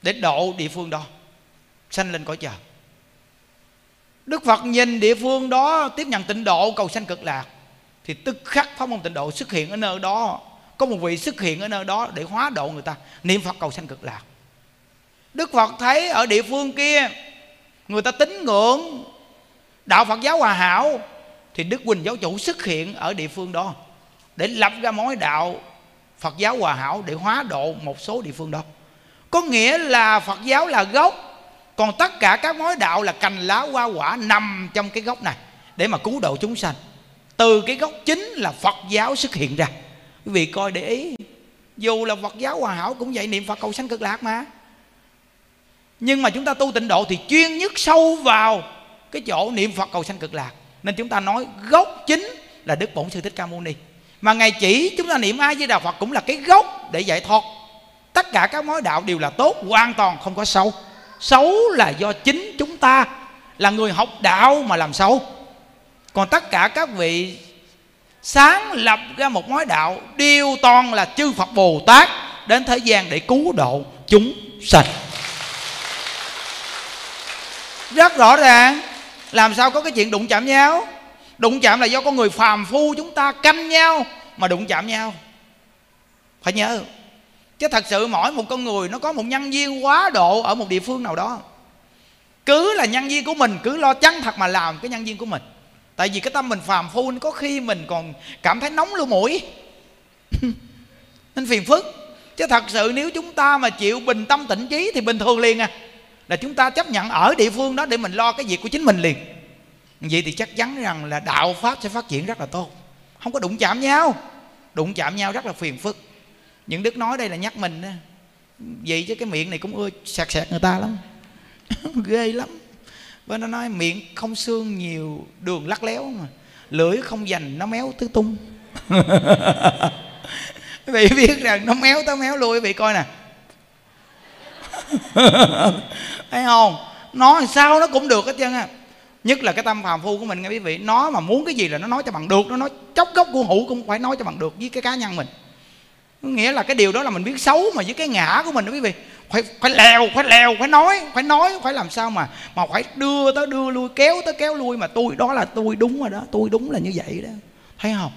để độ địa phương đó, sanh lên cõi chờ đức phật nhìn địa phương đó tiếp nhận tịnh độ, cầu sanh cực lạc, thì tức khắc pháp môn tịnh độ xuất hiện ở nơi đó, có một vị xuất hiện ở nơi đó để hóa độ người ta. Niệm phật cầu sanh cực lạc đức phật thấy ở địa phương kia, người ta tín ngưỡng đạo phật giáo hòa hảo, thì đức quỳnh giáo chủ xuất hiện ở địa phương đó để lập ra mối đạo phật giáo hòa hảo để hóa độ một số địa phương đó. Có nghĩa là phật giáo là gốc, còn tất cả các mối đạo là cành lá hoa quả nằm trong cái gốc này để mà cứu độ chúng sanh. Từ cái gốc chính là phật giáo xuất hiện ra. Quý vị coi để ý, dù là phật giáo hòa hảo cũng vậy, niệm phật cầu sanh cực lạc mà nhưng mà chúng ta tu tịnh độ thì chuyên nhất sâu vào cái chỗ niệm phật cầu sanh cực lạc. Nên chúng ta nói gốc chính là đức bổn sư thích ca mâu ni. Mà ngày chỉ chúng ta niệm ai với đạo phật cũng là cái gốc để giải thoát. Tất cả các mối đạo đều là tốt, hoàn toàn không có xấu. Xấu là do chính chúng ta là người học đạo mà làm xấu. Còn tất cả các vị sáng lập ra một mối đạo đều toàn là chư phật bồ tát đến thế gian để cứu độ chúng sạch rất rõ ràng. Làm sao có cái chuyện đụng chạm nhau? Đụng chạm là do con người phàm phu chúng ta canh nhau mà đụng chạm nhau. Phải nhớ. Chứ thật sự mỗi một con người nó có một nhân viên quá độ ở một địa phương nào đó. Cứ là nhân viên của mình, cứ lo chắn thật mà làm cái nhân viên của mình. Tại vì cái tâm mình phàm phu có khi mình còn cảm thấy nóng lỗ mũi. [LAUGHS] Nên phiền phức. Chứ thật sự nếu chúng ta mà chịu bình tâm tĩnh trí thì bình thường liền à là chúng ta chấp nhận ở địa phương đó để mình lo cái việc của chính mình liền. Vậy thì chắc chắn rằng là đạo pháp sẽ phát triển rất là tốt. Không có đụng chạm nhau. Đụng chạm nhau rất là phiền phức. Những đức nói đây là nhắc mình đó. vậy chứ cái miệng này cũng ưa sạc sạc người ta lắm. [LAUGHS] Ghê lắm. Bên nó nói miệng không xương nhiều, đường lắc léo mà. Lưỡi không dành, nó méo tứ tung. [LAUGHS] Quý vị biết rằng nó méo tới méo lui, quý vị coi nè. [LAUGHS] thấy không? Nói sao nó cũng được hết trơn á. Nhất là cái tâm phàm phu của mình nghe quý vị. Nó mà muốn cái gì là nó nói cho bằng được. Nó nói chốc gốc của hữu cũng phải nói cho bằng được với cái cá nhân mình. Nghĩa là cái điều đó là mình biết xấu mà với cái ngã của mình đó quý vị. Phải phải lèo phải lèo, phải nói phải nói, phải làm sao mà mà phải đưa tới, đưa lui, kéo tới, kéo lui mà tôi, đó là tôi đúng rồi đó, tôi đúng là như vậy đó. Thấy không?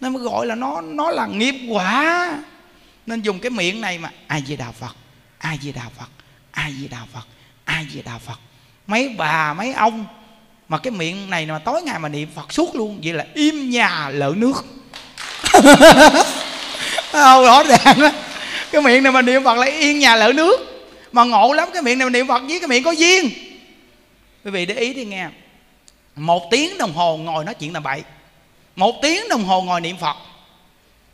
Nên mới gọi là nó nó là nghiệp quả. Nên dùng cái miệng này mà ai về đạo phật ai về đạo phật? Ai về đạo phật? Ai về đạo phật? Mấy bà, mấy ông mà cái miệng này mà tối ngày mà niệm phật suốt luôn, vậy là im nhà lỡ nước. Không [LAUGHS] ờ, rõ ràng đó cái miệng này mà niệm phật lại yên nhà lỡ nước. Mà ngộ lắm, cái miệng này mà niệm phật với cái miệng có duyên. Quý vị để ý đi nghe. Một tiếng đồng hồ ngồi nói chuyện là bậy một tiếng đồng hồ ngồi niệm phật.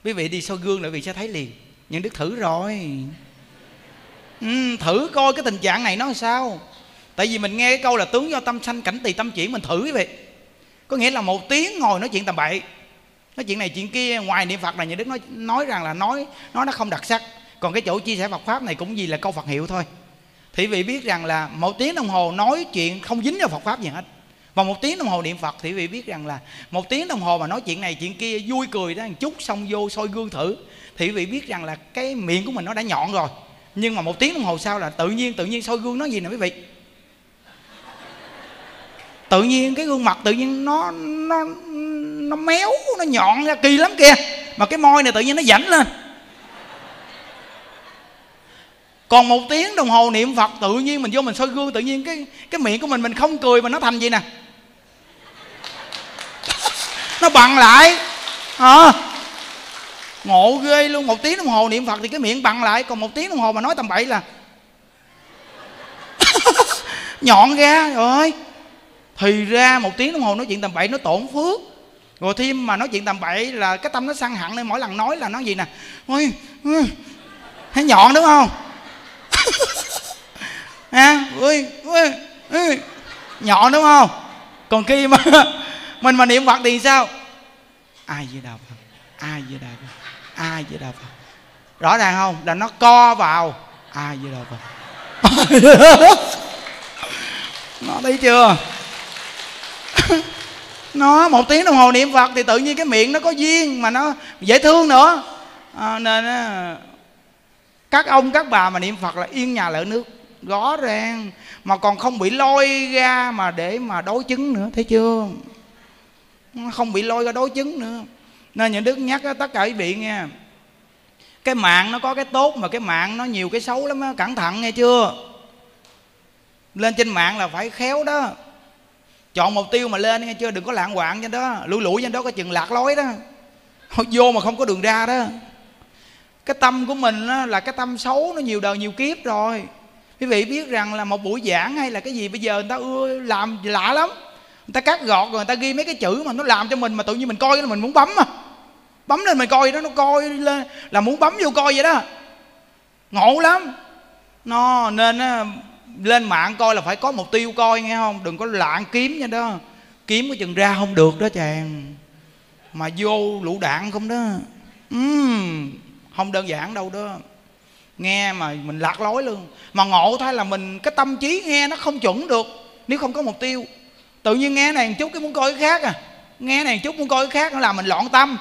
Quý vị đi soi gương lại, quý vị sẽ thấy liền. Nhưng đức thử rồi ừ, thử coi cái tình trạng này nó sao. Tại vì mình nghe cái câu là tướng do tâm sanh cảnh tỳ tâm chuyển mình thử quý vị. Có nghĩa là một tiếng ngồi nói chuyện tầm bậy. Nói chuyện này chuyện kia ngoài niệm phật là nhà đức nói nói rằng là nói nói nó không đặc sắc. Còn cái chỗ chia sẻ phật pháp này cũng gì là câu phật hiệu thôi. Thì vị biết rằng là một tiếng đồng hồ nói chuyện không dính vào phật pháp gì hết. Và một tiếng đồng hồ niệm phật thì vị biết rằng là một tiếng đồng hồ mà nói chuyện này chuyện kia vui cười đó một chút xong vô soi gương thử. Thì vị biết rằng là cái miệng của mình nó đã nhọn rồi nhưng mà một tiếng đồng hồ sau là tự nhiên tự nhiên soi gương nó gì nè quý vị? Tự nhiên cái gương mặt tự nhiên nó nó nó méo nó nhọn ra kỳ lắm kìa. Mà cái môi này tự nhiên nó rảnh lên. Còn một tiếng đồng hồ niệm phật tự nhiên mình vô mình soi gương tự nhiên cái cái miệng của mình mình không cười mà nó thành gì nè. Nó bằng lại. À, ngộ ghê luôn một tiếng đồng hồ niệm phật thì cái miệng bằng lại còn một tiếng đồng hồ mà nói tầm bậy là [LAUGHS] nhọn ra rồi thì ra một tiếng đồng hồ nói chuyện tầm bậy nó tổn phước. Rồi thêm mà nói chuyện tầm bậy là cái tâm nó săn hẳn nên mỗi lần nói là nói gì nè? Ôi thấy nhọn đúng không? [LAUGHS] À, ui, ui, ui, nhọn đúng không? Còn khi mà [LAUGHS] mình mà niệm phật thì sao? Ai với đạo phật? Ai với đạo phật? Ai di đà phật? Rõ ràng không? Là nó co vào. Ai di đà phật? [LAUGHS] Nó thấy chưa? [LAUGHS] Nó một tiếng đồng hồ niệm phật thì tự nhiên cái miệng nó có duyên mà nó dễ thương nữa. À, nên à, các ông các bà mà niệm phật là yên nhà lỡ nước. Rõ ràng. Mà còn không bị lôi ra mà để mà đối chứng nữa thấy chưa? Không bị lôi ra đối chứng nữa nên những đức nhắc đó, tất cả quý vị nghe. Cái mạng nó có cái tốt mà cái mạng nó nhiều cái xấu lắm đó. cẩn thận nghe chưa? Lên trên mạng là phải khéo đó. Chọn mục tiêu mà lên nghe chưa? Đừng có lạng quạng trên đó. Lủi lủi trên đó có chừng lạc lối đó. Vô mà không có đường ra đó. Cái tâm của mình là cái tâm xấu nó nhiều đời nhiều kiếp rồi. Quý vị biết rằng là một buổi giảng hay là cái gì bây giờ người ta ưa làm lạ lắm. Người ta cắt gọt rồi người ta ghi mấy cái chữ mà nó làm cho mình mà tự nhiên mình coi là mình muốn bấm mà bấm lên mày coi đó nó coi lên là muốn bấm vô coi vậy đó. Ngộ lắm. Nó nên lên mạng coi là phải có mục tiêu coi nghe không? Đừng có lạng kiếm nha đó. Kiếm cái chừng ra không được đó chàng. Mà vô lũ đạn không đó. Uhm, không đơn giản đâu đó. Nghe mà mình lạc lối luôn. Mà ngộ thay là mình cái tâm trí nghe nó không chuẩn được nếu không có mục tiêu. Tự nhiên nghe này một chút cái muốn coi cái khác à. Nghe này một chút muốn coi cái khác nó làm mình loạn tâm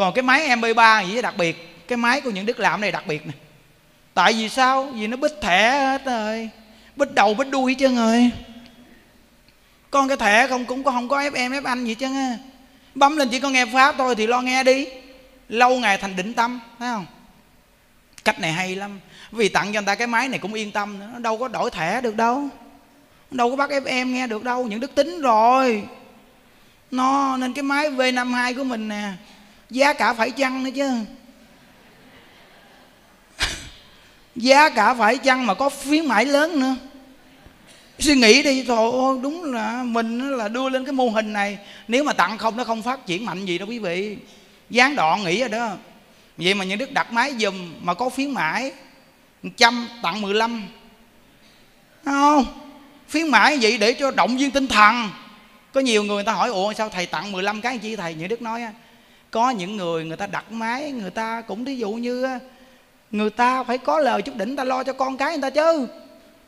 còn cái máy mp 3 gì đặc biệt. Cái máy của những đức làm này đặc biệt nè. Tại vì sao? Vì nó bích thẻ hết rồi. Bích đầu bích đuôi chứ rồi. Con cái thẻ không, cũng không có fm f anh gì chứ á. Bấm lên chỉ có nghe pháp thôi thì lo nghe đi. Lâu ngày thành định tâm, thấy không? Cách này hay lắm. Vì tặng cho người ta cái máy này cũng yên tâm nữa. Nó đâu có đổi thẻ được đâu. Đâu có bắt fm nghe được đâu. Những đức tính rồi. Nó, nên cái máy v 52 của mình nè giá cả phải chăng nữa chứ? [LAUGHS] Giá cả phải chăng mà có khuyến mãi lớn nữa? Suy nghĩ đi thôi đúng là mình là đưa lên cái mô hình này. Nếu mà tặng không, nó không phát triển mạnh gì đâu quý vị. Gián đoạn nghĩ rồi đó. Vậy mà những đức đặt máy dùm mà có khuyến mãi, trăm tặng 15 Thấy không? Khuyến mãi vậy để cho động viên tinh thần. Có nhiều người người ta hỏi, ủa, sao thầy tặng 15 cái chi thầy? Những đức nói có những người người ta đặt máy, người ta cũng ví dụ như người ta phải có lời chút đỉnh ta lo cho con cái người ta chứ.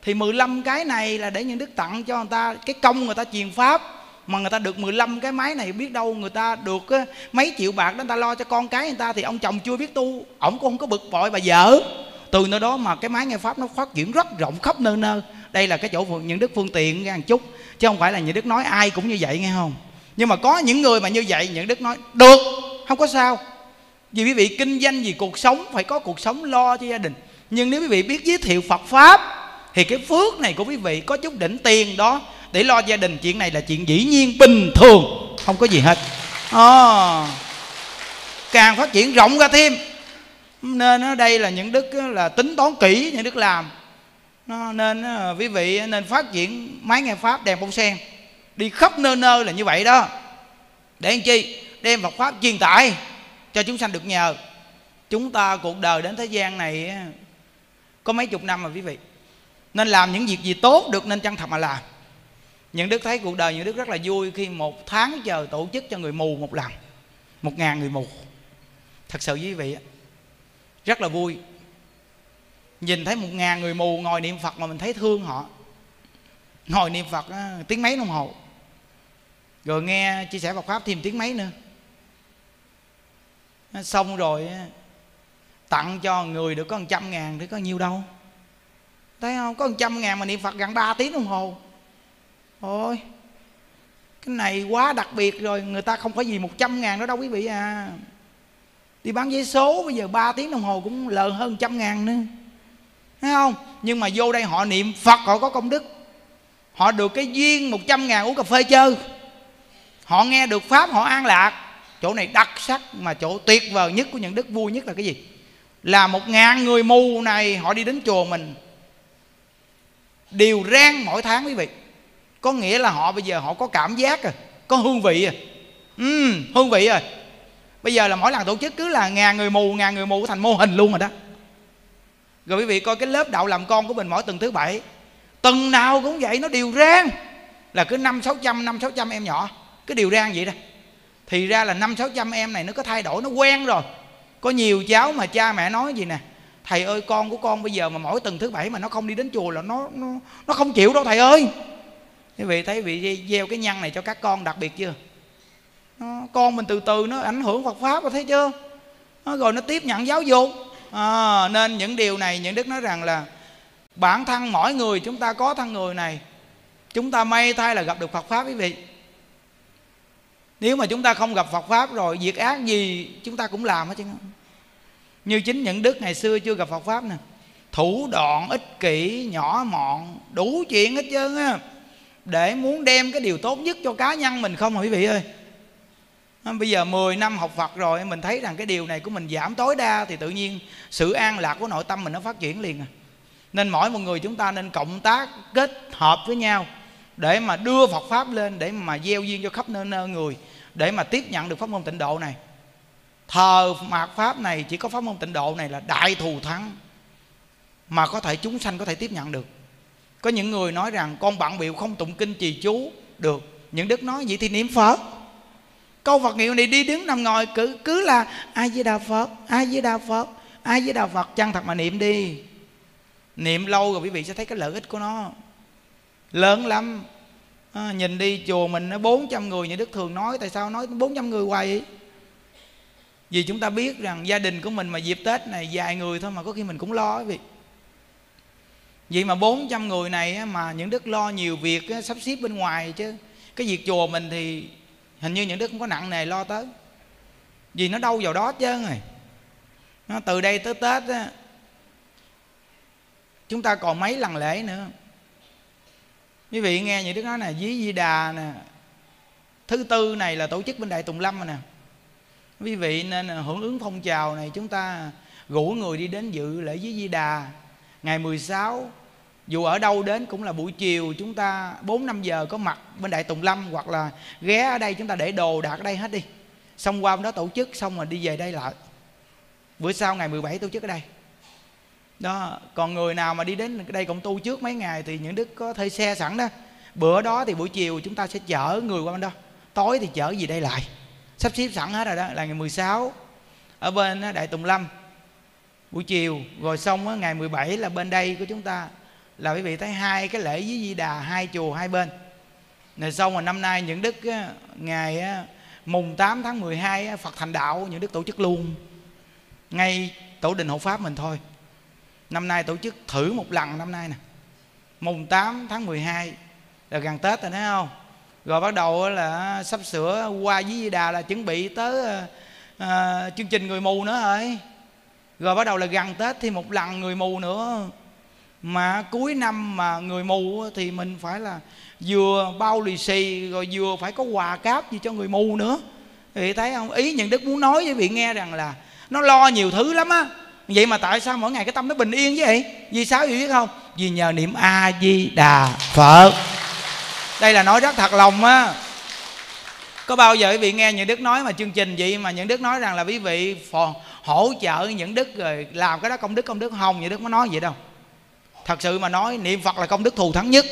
Thì 15 cái này là để những đức tặng cho người ta, cái công người ta truyền pháp, mà người ta được 15 cái máy này biết đâu người ta được mấy triệu bạc đó người ta lo cho con cái người ta, thì ông chồng chưa biết tu, ổng cũng không có bực bội bà vợ. Từ nơi đó mà cái máy nghe pháp nó phát triển rất rộng khắp nơi nơi. Đây là cái chỗ những đức phương tiện ra một chút, chứ không phải là những đức nói ai cũng như vậy nghe không? Nhưng mà có những người mà như vậy, những đức nói, được không có sao. Vì quý vị kinh doanh vì cuộc sống phải có cuộc sống lo cho gia đình. Nhưng nếu quý vị biết giới thiệu phật pháp thì cái phước này của quý vị có chút đỉnh tiền đó. Để lo gia đình chuyện này là chuyện dĩ nhiên bình thường. Không có gì hết. À, càng phát triển rộng ra thêm. Nên ở đây là những đức là tính toán kỹ những đức làm. Nó nên quý vị nên phát triển máy nghe pháp đèn bông sen. Đi khắp nơi nơi là như vậy đó. Để làm chi? Đem Phật pháp truyền tải cho chúng sanh được nhờ. Chúng ta cuộc đời đến thế gian này có mấy chục năm mà quý vị. Nên làm những việc gì tốt được nên chân thật mà làm. Những đức thấy cuộc đời, những đức rất là vui khi một tháng chờ tổ chức cho người mù một lần. Một ngàn người mù. Thật sự quý vị rất là vui. Nhìn thấy một ngàn người mù ngồi niệm phật mà mình thấy thương họ. Ngồi niệm phật tiếng mấy đồng hồ rồi nghe chia sẻ Phật pháp thêm tiếng mấy nữa xong rồi tặng cho người được có một trăm ngàn thì có nhiêu đâu. Thấy không? Có một trăm ngàn mà niệm phật gần 3 tiếng đồng hồ. Ôi, cái này quá đặc biệt rồi, người ta không phải vì một trăm ngàn đó đâu quý vị à. Đi bán giấy số bây giờ 3 tiếng đồng hồ cũng lờ hơn trăm ngàn nữa. Thấy không? Nhưng mà vô đây họ niệm phật, họ có công đức. Họ được cái duyên một trăm ngàn uống cà phê chơi. Họ nghe được pháp, họ an lạc chỗ này đặc sắc mà chỗ tuyệt vời nhất của những đức vui nhất là cái gì? Là một ngàn người mù này họ đi đến chùa mình. Đều rang mỗi tháng quý vị. Có nghĩa là họ bây giờ họ có cảm giác rồi, có hương vị à. rồi, ừ, hương vị rồi bây giờ là mỗi lần tổ chức cứ là ngàn người mù ngàn người mù thành mô hình luôn rồi đó. Rồi quý vị coi cái lớp đạo làm con của mình mỗi tuần thứ bảy tuần nào cũng vậy nó đều rang là cứ năm sáu trăm năm sáu trăm em nhỏ cứ đều rang vậy đó thì ra là năm sáu trăm em này nó có thay đổi nó quen rồi. Có nhiều cháu mà cha mẹ nói gì nè thầy ơi con của con bây giờ mà mỗi tuần thứ bảy mà nó không đi đến chùa là nó nó nó không chịu đâu thầy ơi. Quý vị thấy vị gieo cái nhân này cho các con đặc biệt chưa? Nó, con mình từ từ nó ảnh hưởng Phật pháp rồi thấy chưa? Nó, rồi nó tiếp nhận giáo dục. À, nên những điều này những đức nói rằng là bản thân mỗi người chúng ta có thân người này chúng ta may thay là gặp được Phật pháp quý vị nếu mà chúng ta không gặp Phật pháp rồi, việc ác gì chúng ta cũng làm hết chứ. Như chính những đức ngày xưa chưa gặp Phật pháp nè. Thủ đoạn ích kỷ, nhỏ mọn, đủ chuyện hết trơn á. Để muốn đem cái điều tốt nhất cho cá nhân mình không hả quý vị ơi? Bây giờ 10 năm học Phật rồi, mình thấy rằng cái điều này của mình giảm tối đa thì tự nhiên sự an lạc của nội tâm mình nó phát triển liền à. Nên mỗi một người chúng ta nên cộng tác, kết hợp với nhau để mà đưa Phật pháp lên, để mà gieo duyên cho khắp nơi nơi người để mà tiếp nhận được pháp môn tịnh độ này. Thờ mạt pháp này, chỉ có pháp môn tịnh độ này là đại thù thắng mà có thể chúng sanh có thể tiếp nhận được. Có những người nói rằng, con bận biểu không tụng kinh trì chú được. Những đức nói, vậy thì niệm phật. Câu phật hiệu này đi đứng nằm ngồi, cứ cứ là ai với đà phật ai với đà phật ai với đà phật chân thật mà niệm đi. Niệm lâu rồi quý vị sẽ thấy cái lợi ích của nó. Lớn lắm à, nhìn đi chùa mình nó 400 người như đức thường nói tại sao nói 400 người hoài vậy? Vì chúng ta biết rằng gia đình của mình mà dịp tết này vài người thôi mà có khi mình cũng lo vì vì vậy mà 400 người này mà những đức lo nhiều việc sắp xếp bên ngoài chứ. Cái việc chùa mình thì hình như những đức không có nặng nề lo tới. Vì nó đâu vào đó chứ rồi. Nó từ đây tới tết á, chúng ta còn mấy lần lễ nữa quý vị nghe những đức nói nè, dí di đà nè, thứ tư này là tổ chức bên đại tùng lâm rồi nè quý vị nên à, hưởng ứng phong trào này, chúng ta rủ người đi đến dự lễ dí di đà ngày 16 dù ở đâu đến cũng là buổi chiều, chúng ta 4 5 giờ có mặt bên Đại Tùng Lâm hoặc là ghé ở đây chúng ta để đồ đạc ở đây hết đi. Xong qua bên đó tổ chức, xong rồi đi về đây lại. Bữa sau ngày 17 tổ chức ở đây. Đó, còn người nào mà đi đến đây cộng tu trước mấy ngày thì những đức có thuê xe sẵn đó. Bữa đó thì buổi chiều chúng ta sẽ chở người qua bên đó. Tối thì chở gì đây lại. Sắp xếp sẵn hết rồi đó là ngày 16 ở bên Đại Tùng Lâm buổi chiều rồi xong ngày 17 là bên đây của chúng ta là quý vị thấy hai cái lễ với di đà hai chùa hai bên rồi xong rồi năm nay những đức ngày mùng 8 tháng 12 Phật thành đạo những đức tổ chức luôn ngay tổ đình hộ pháp mình thôi năm nay tổ chức thử một lần năm nay nè. Mùng 8 tháng 12 là gần Tết rồi thấy không? Rồi bắt đầu là sắp sửa qua với Di Đà là chuẩn bị tới à, chương trình người mù nữa rồi. Rồi bắt đầu là gần Tết thì một lần người mù nữa. Mà cuối năm mà người mù thì mình phải là vừa bao lì xì rồi vừa phải có quà cáp gì cho người mù nữa. Thì thấy không? Ý những đức muốn nói với vị nghe rằng là nó lo nhiều thứ lắm á vậy mà tại sao mỗi ngày cái tâm nó bình yên vậy? Vì sao vậy biết không? Vì nhờ niệm a di đà phật. Đây là nói rất thật lòng á. Có bao giờ quý vị nghe những đức nói mà chương trình vậy mà những đức nói rằng là quý vị hỗ trợ những đức rồi làm cái đó công đức công đức không? Những đức mới nói vậy đâu. Thật sự mà nói, niệm phật là công đức thù thắng nhất.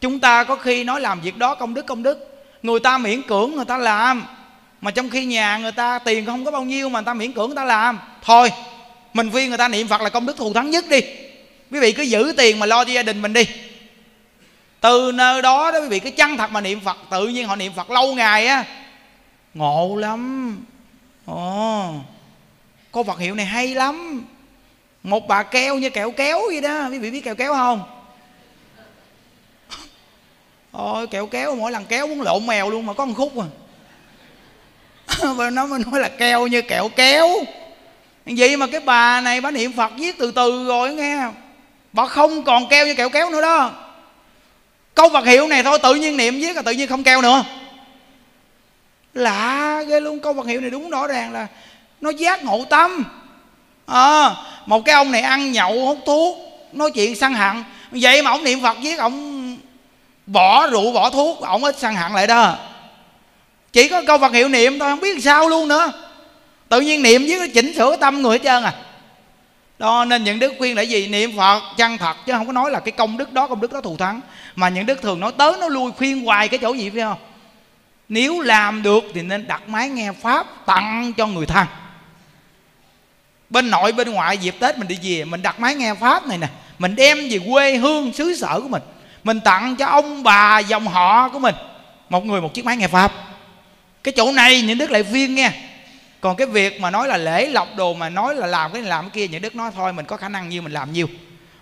Chúng ta có khi nói làm việc đó công đức công đức. Người ta miễn cưỡng người ta làm. Mà trong khi nhà người ta tiền không có bao nhiêu mà người ta miễn cưỡng người ta làm. Thôi mình khuyên người ta niệm phật là công đức thù thắng nhất đi. Quý vị cứ giữ tiền mà lo cho gia đình mình đi. Từ nơi đó đó quý vị cứ chân thật mà niệm phật. Tự nhiên họ niệm phật lâu ngày á. Ngộ lắm. Ồ. Cô phật hiệu này hay lắm. Một bà keo như kẹo kéo vậy đó. Quý vị biết kẹo kéo không? Ôi, kẹo kéo mỗi lần kéo muốn lộn mèo luôn mà có một khúc à. Và nó mới nói là keo như kẹo kéo vậy mà cái bà này bà niệm phật viết từ từ rồi nghe bà không còn keo như kẹo kéo nữa đó. Câu vật hiệu này thôi tự nhiên niệm viết là tự nhiên không keo nữa. Lạ ghê luôn câu vật hiệu này đúng rõ ràng là nó giác ngộ tâm. À, một cái ông này ăn nhậu hút thuốc nói chuyện săn hẳn vậy mà ông niệm phật viết ông bỏ rượu bỏ thuốc ông ít săn hẳn lại đó. Chỉ có câu vật hiệu niệm thôi không biết sao luôn nữa tự nhiên niệm với nó chỉnh sửa tâm người hết trơn à. Đó, nên những đức khuyên là gì? Niệm phật chân thật, chứ không có nói là cái công đức đó, công đức đó thù thắng. Mà những đức thường nói tới, nó lui khuyên hoài cái chỗ gì, phải không? Nếu làm được thì nên đặt máy nghe pháp tặng cho người thân. Bên nội, bên ngoại, dịp tết mình đi về, mình đặt máy nghe pháp này nè. Mình đem về quê hương xứ sở của mình. Mình tặng cho ông bà, dòng họ của mình. Một người một chiếc máy nghe pháp. Cái chỗ này, những đức lại viên nghe còn cái việc mà nói là lễ lọc đồ, mà nói là làm cái này, làm cái kia, những đức nói thôi, mình có khả năng nhiêu mình làm nhiêu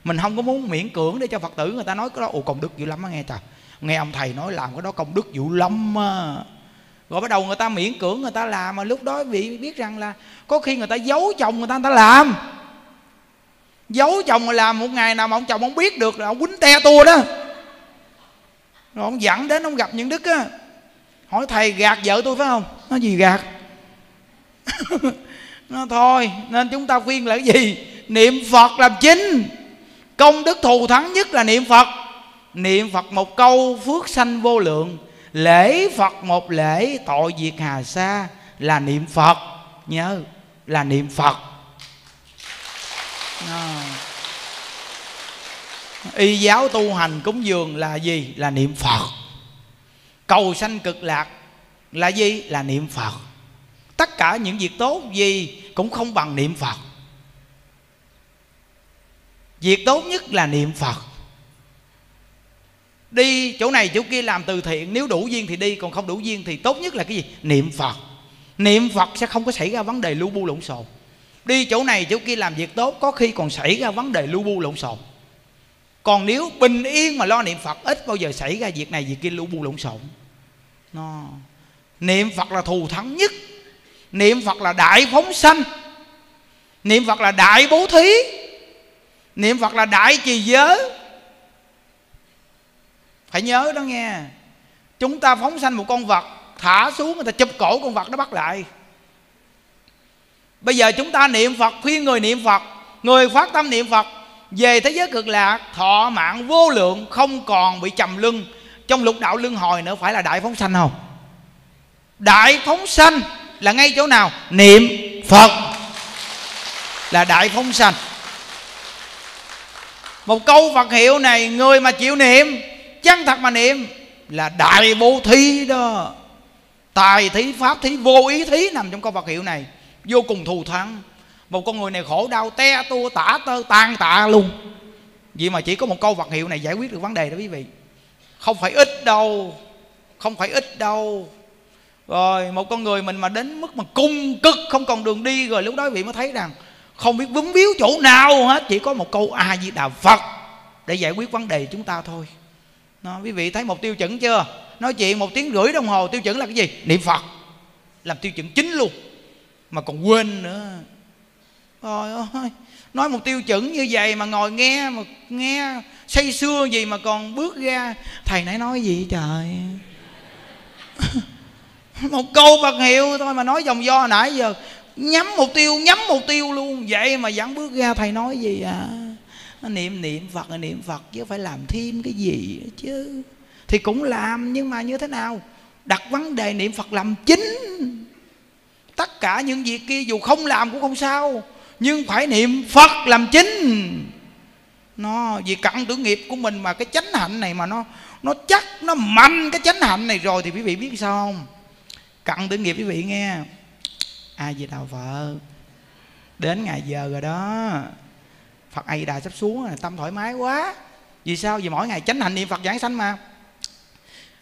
mình không có muốn miễn cưỡng để cho phật tử người ta nói cái đó ồ công đức dữ lắm á, nghe trời. Nghe ông thầy nói làm cái đó công đức dữ lắm á. Rồi bắt đầu người ta miễn cưỡng, người ta làm, mà lúc đó bị biết rằng là có khi người ta giấu chồng người ta người ta làm. Giấu chồng mà làm, một ngày nào mà ông chồng ông biết được là ông quýnh te tua đó. Rồi ông dẫn đến ông gặp những đức á. Hỏi, thầy gạt vợ tôi phải không? Nó gì gạt? Nó thôi, nên chúng ta khuyên là cái gì? Niệm phật làm chính. Công đức thù thắng nhất là niệm phật. Niệm phật một câu phước sanh vô lượng. Lễ phật một lễ, tội diệt hà sa là niệm phật. Nhớ, là niệm phật. À. y giáo tu hành cúng dường là gì? Là niệm phật. Cầu sanh cực lạc là gì? Là niệm phật tất cả những việc tốt gì cũng không bằng niệm phật. Việc tốt nhất là niệm phật. Đi chỗ này chỗ kia làm từ thiện, nếu đủ duyên thì đi, còn không đủ duyên thì tốt nhất là cái gì? Niệm phật. Niệm phật sẽ không có xảy ra vấn đề lu bu lộn xộn. Đi chỗ này chỗ kia làm việc tốt, có khi còn xảy ra vấn đề lu bu lộn xộn. Còn nếu bình yên mà lo niệm phật, ít bao giờ xảy ra việc này việc kia lu bu lộn xộn. Nó niệm phật là thù thắng nhất niệm phật là đại phóng sanh. Niệm phật là đại bố thí. Niệm phật là đại trì giới. Phải nhớ đó nghe. Chúng ta phóng sanh một con vật, thả xuống người ta chụp cổ con vật nó bắt lại. Bây giờ chúng ta niệm phật, khuyên người niệm phật, người phát tâm niệm phật, về thế giới cực lạc, thọ mạng vô lượng, không còn bị trầm lưng trong lục đạo luân hồi nữa, phải là đại phóng sanh không? Đại phóng sanh là ngay chỗ nào? Niệm phật. Là đại phóng sanh. Một câu phật hiệu này người mà chịu niệm chân thật mà niệm là đại bố thí đó. Tài thí pháp thí vô ý thí nằm trong câu phật hiệu này. Vô cùng thù thắng. Một con người này khổ đau te tua tả tơ tan tạ luôn. Vì mà chỉ có một câu vật hiệu này giải quyết được vấn đề đó quý vị. Không phải ít đâu. Không phải ít đâu rồi một con người mình mà đến mức mà cung cực không còn đường đi rồi lúc đó vị mới thấy rằng không biết vướng víu chỗ nào hết chỉ có một câu a di đà phật để giải quyết vấn đề chúng ta thôi. Nó, quý vị thấy một tiêu chuẩn chưa? Nói chuyện một tiếng rưỡi đồng hồ tiêu chuẩn là cái gì? Niệm phật. Làm tiêu chuẩn chính luôn. Mà còn quên nữa. Rồi ơi nói một tiêu chuẩn như vậy mà ngồi nghe mà nghe say sưa gì mà còn bước ra thầy nãy nói gì trời? [LAUGHS] [LAUGHS] một câu Phật hiệu thôi mà nói dòng do nãy giờ. Nhắm mục tiêu, nhắm mục tiêu luôn. Vậy mà vẫn bước ra, thầy nói gì à? Niệm niệm phật là niệm phật chứ phải làm thêm cái gì chứ. Thì cũng làm, nhưng mà như thế nào? Đặt vấn đề niệm phật làm chính. Tất cả những việc kia dù không làm cũng không sao, nhưng phải niệm phật làm chính. Nó, vì cặn tử nghiệp của mình mà cái chánh hạnh này mà nó nó chắc, nó mạnh cái chánh hạnh này rồi thì quý vị biết sao không? Cận tử nghiệp quý vị nghe. Ai về đạo phật. Đến ngày giờ rồi đó, phật a di đà sắp xuống rồi, tâm thoải mái quá. Vì sao? Vì mỗi ngày chánh hạnh niệm phật giảng sanh mà.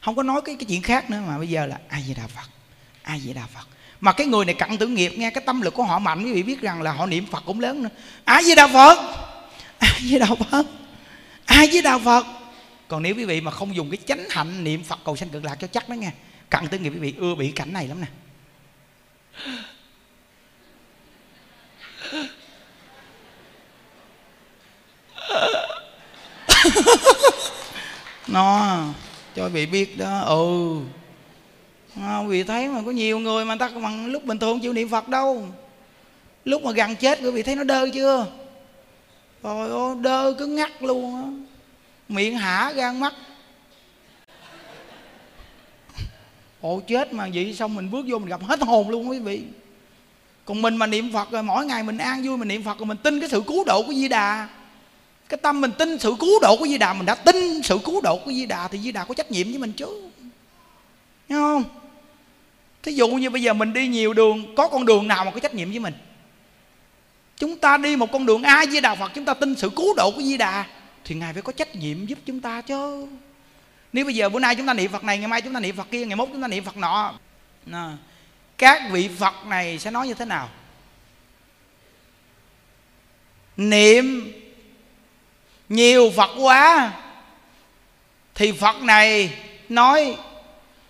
Không có nói cái cái chuyện khác nữa mà bây giờ là ai về đà phật ai về đà phật. Mà cái người này cặn tử nghiệp, nghe cái tâm lực của họ mạnh, quý vị biết rằng là họ niệm phật cũng lớn nữa. Ai về đà phật ai về đà phật ai với đạo phật. Còn nếu quý vị mà không dùng cái chánh hạnh niệm phật cầu sanh cực lạc cho chắc đó nghe cặn tư nghiệp quý vị ưa bị cảnh này lắm nè. [LAUGHS] Nó cho vị biết đó ừ. À, vị thấy mà có nhiều người mà ta bằng lúc bình thường chịu niệm phật đâu. Lúc mà gần chết quý vị thấy nó đơ chưa? Rồi đơ cứ ngắt luôn á. Miệng hả gan mắt. Ồ chết mà vậy xong mình bước vô mình gặp hết hồn luôn quý vị. Còn mình mà niệm phật rồi, mỗi ngày mình an vui mình niệm phật rồi mình tin cái sự cứu độ của di đà. Cái tâm mình tin sự cứu độ của di đà, mình đã tin sự cứu độ của di đà thì di đà có trách nhiệm với mình chứ. Nghe không? Thí dụ như bây giờ mình đi nhiều đường, có con đường nào mà có trách nhiệm với mình? Chúng ta đi một con đường a di đà phật, chúng ta tin sự cứu độ của di đà, thì ngài phải có trách nhiệm giúp chúng ta chứ nếu bây giờ bữa nay chúng ta niệm phật này ngày mai chúng ta niệm phật kia ngày mốt chúng ta niệm phật nọ. À, các vị phật này sẽ nói như thế nào? Niệm nhiều phật quá thì phật này nói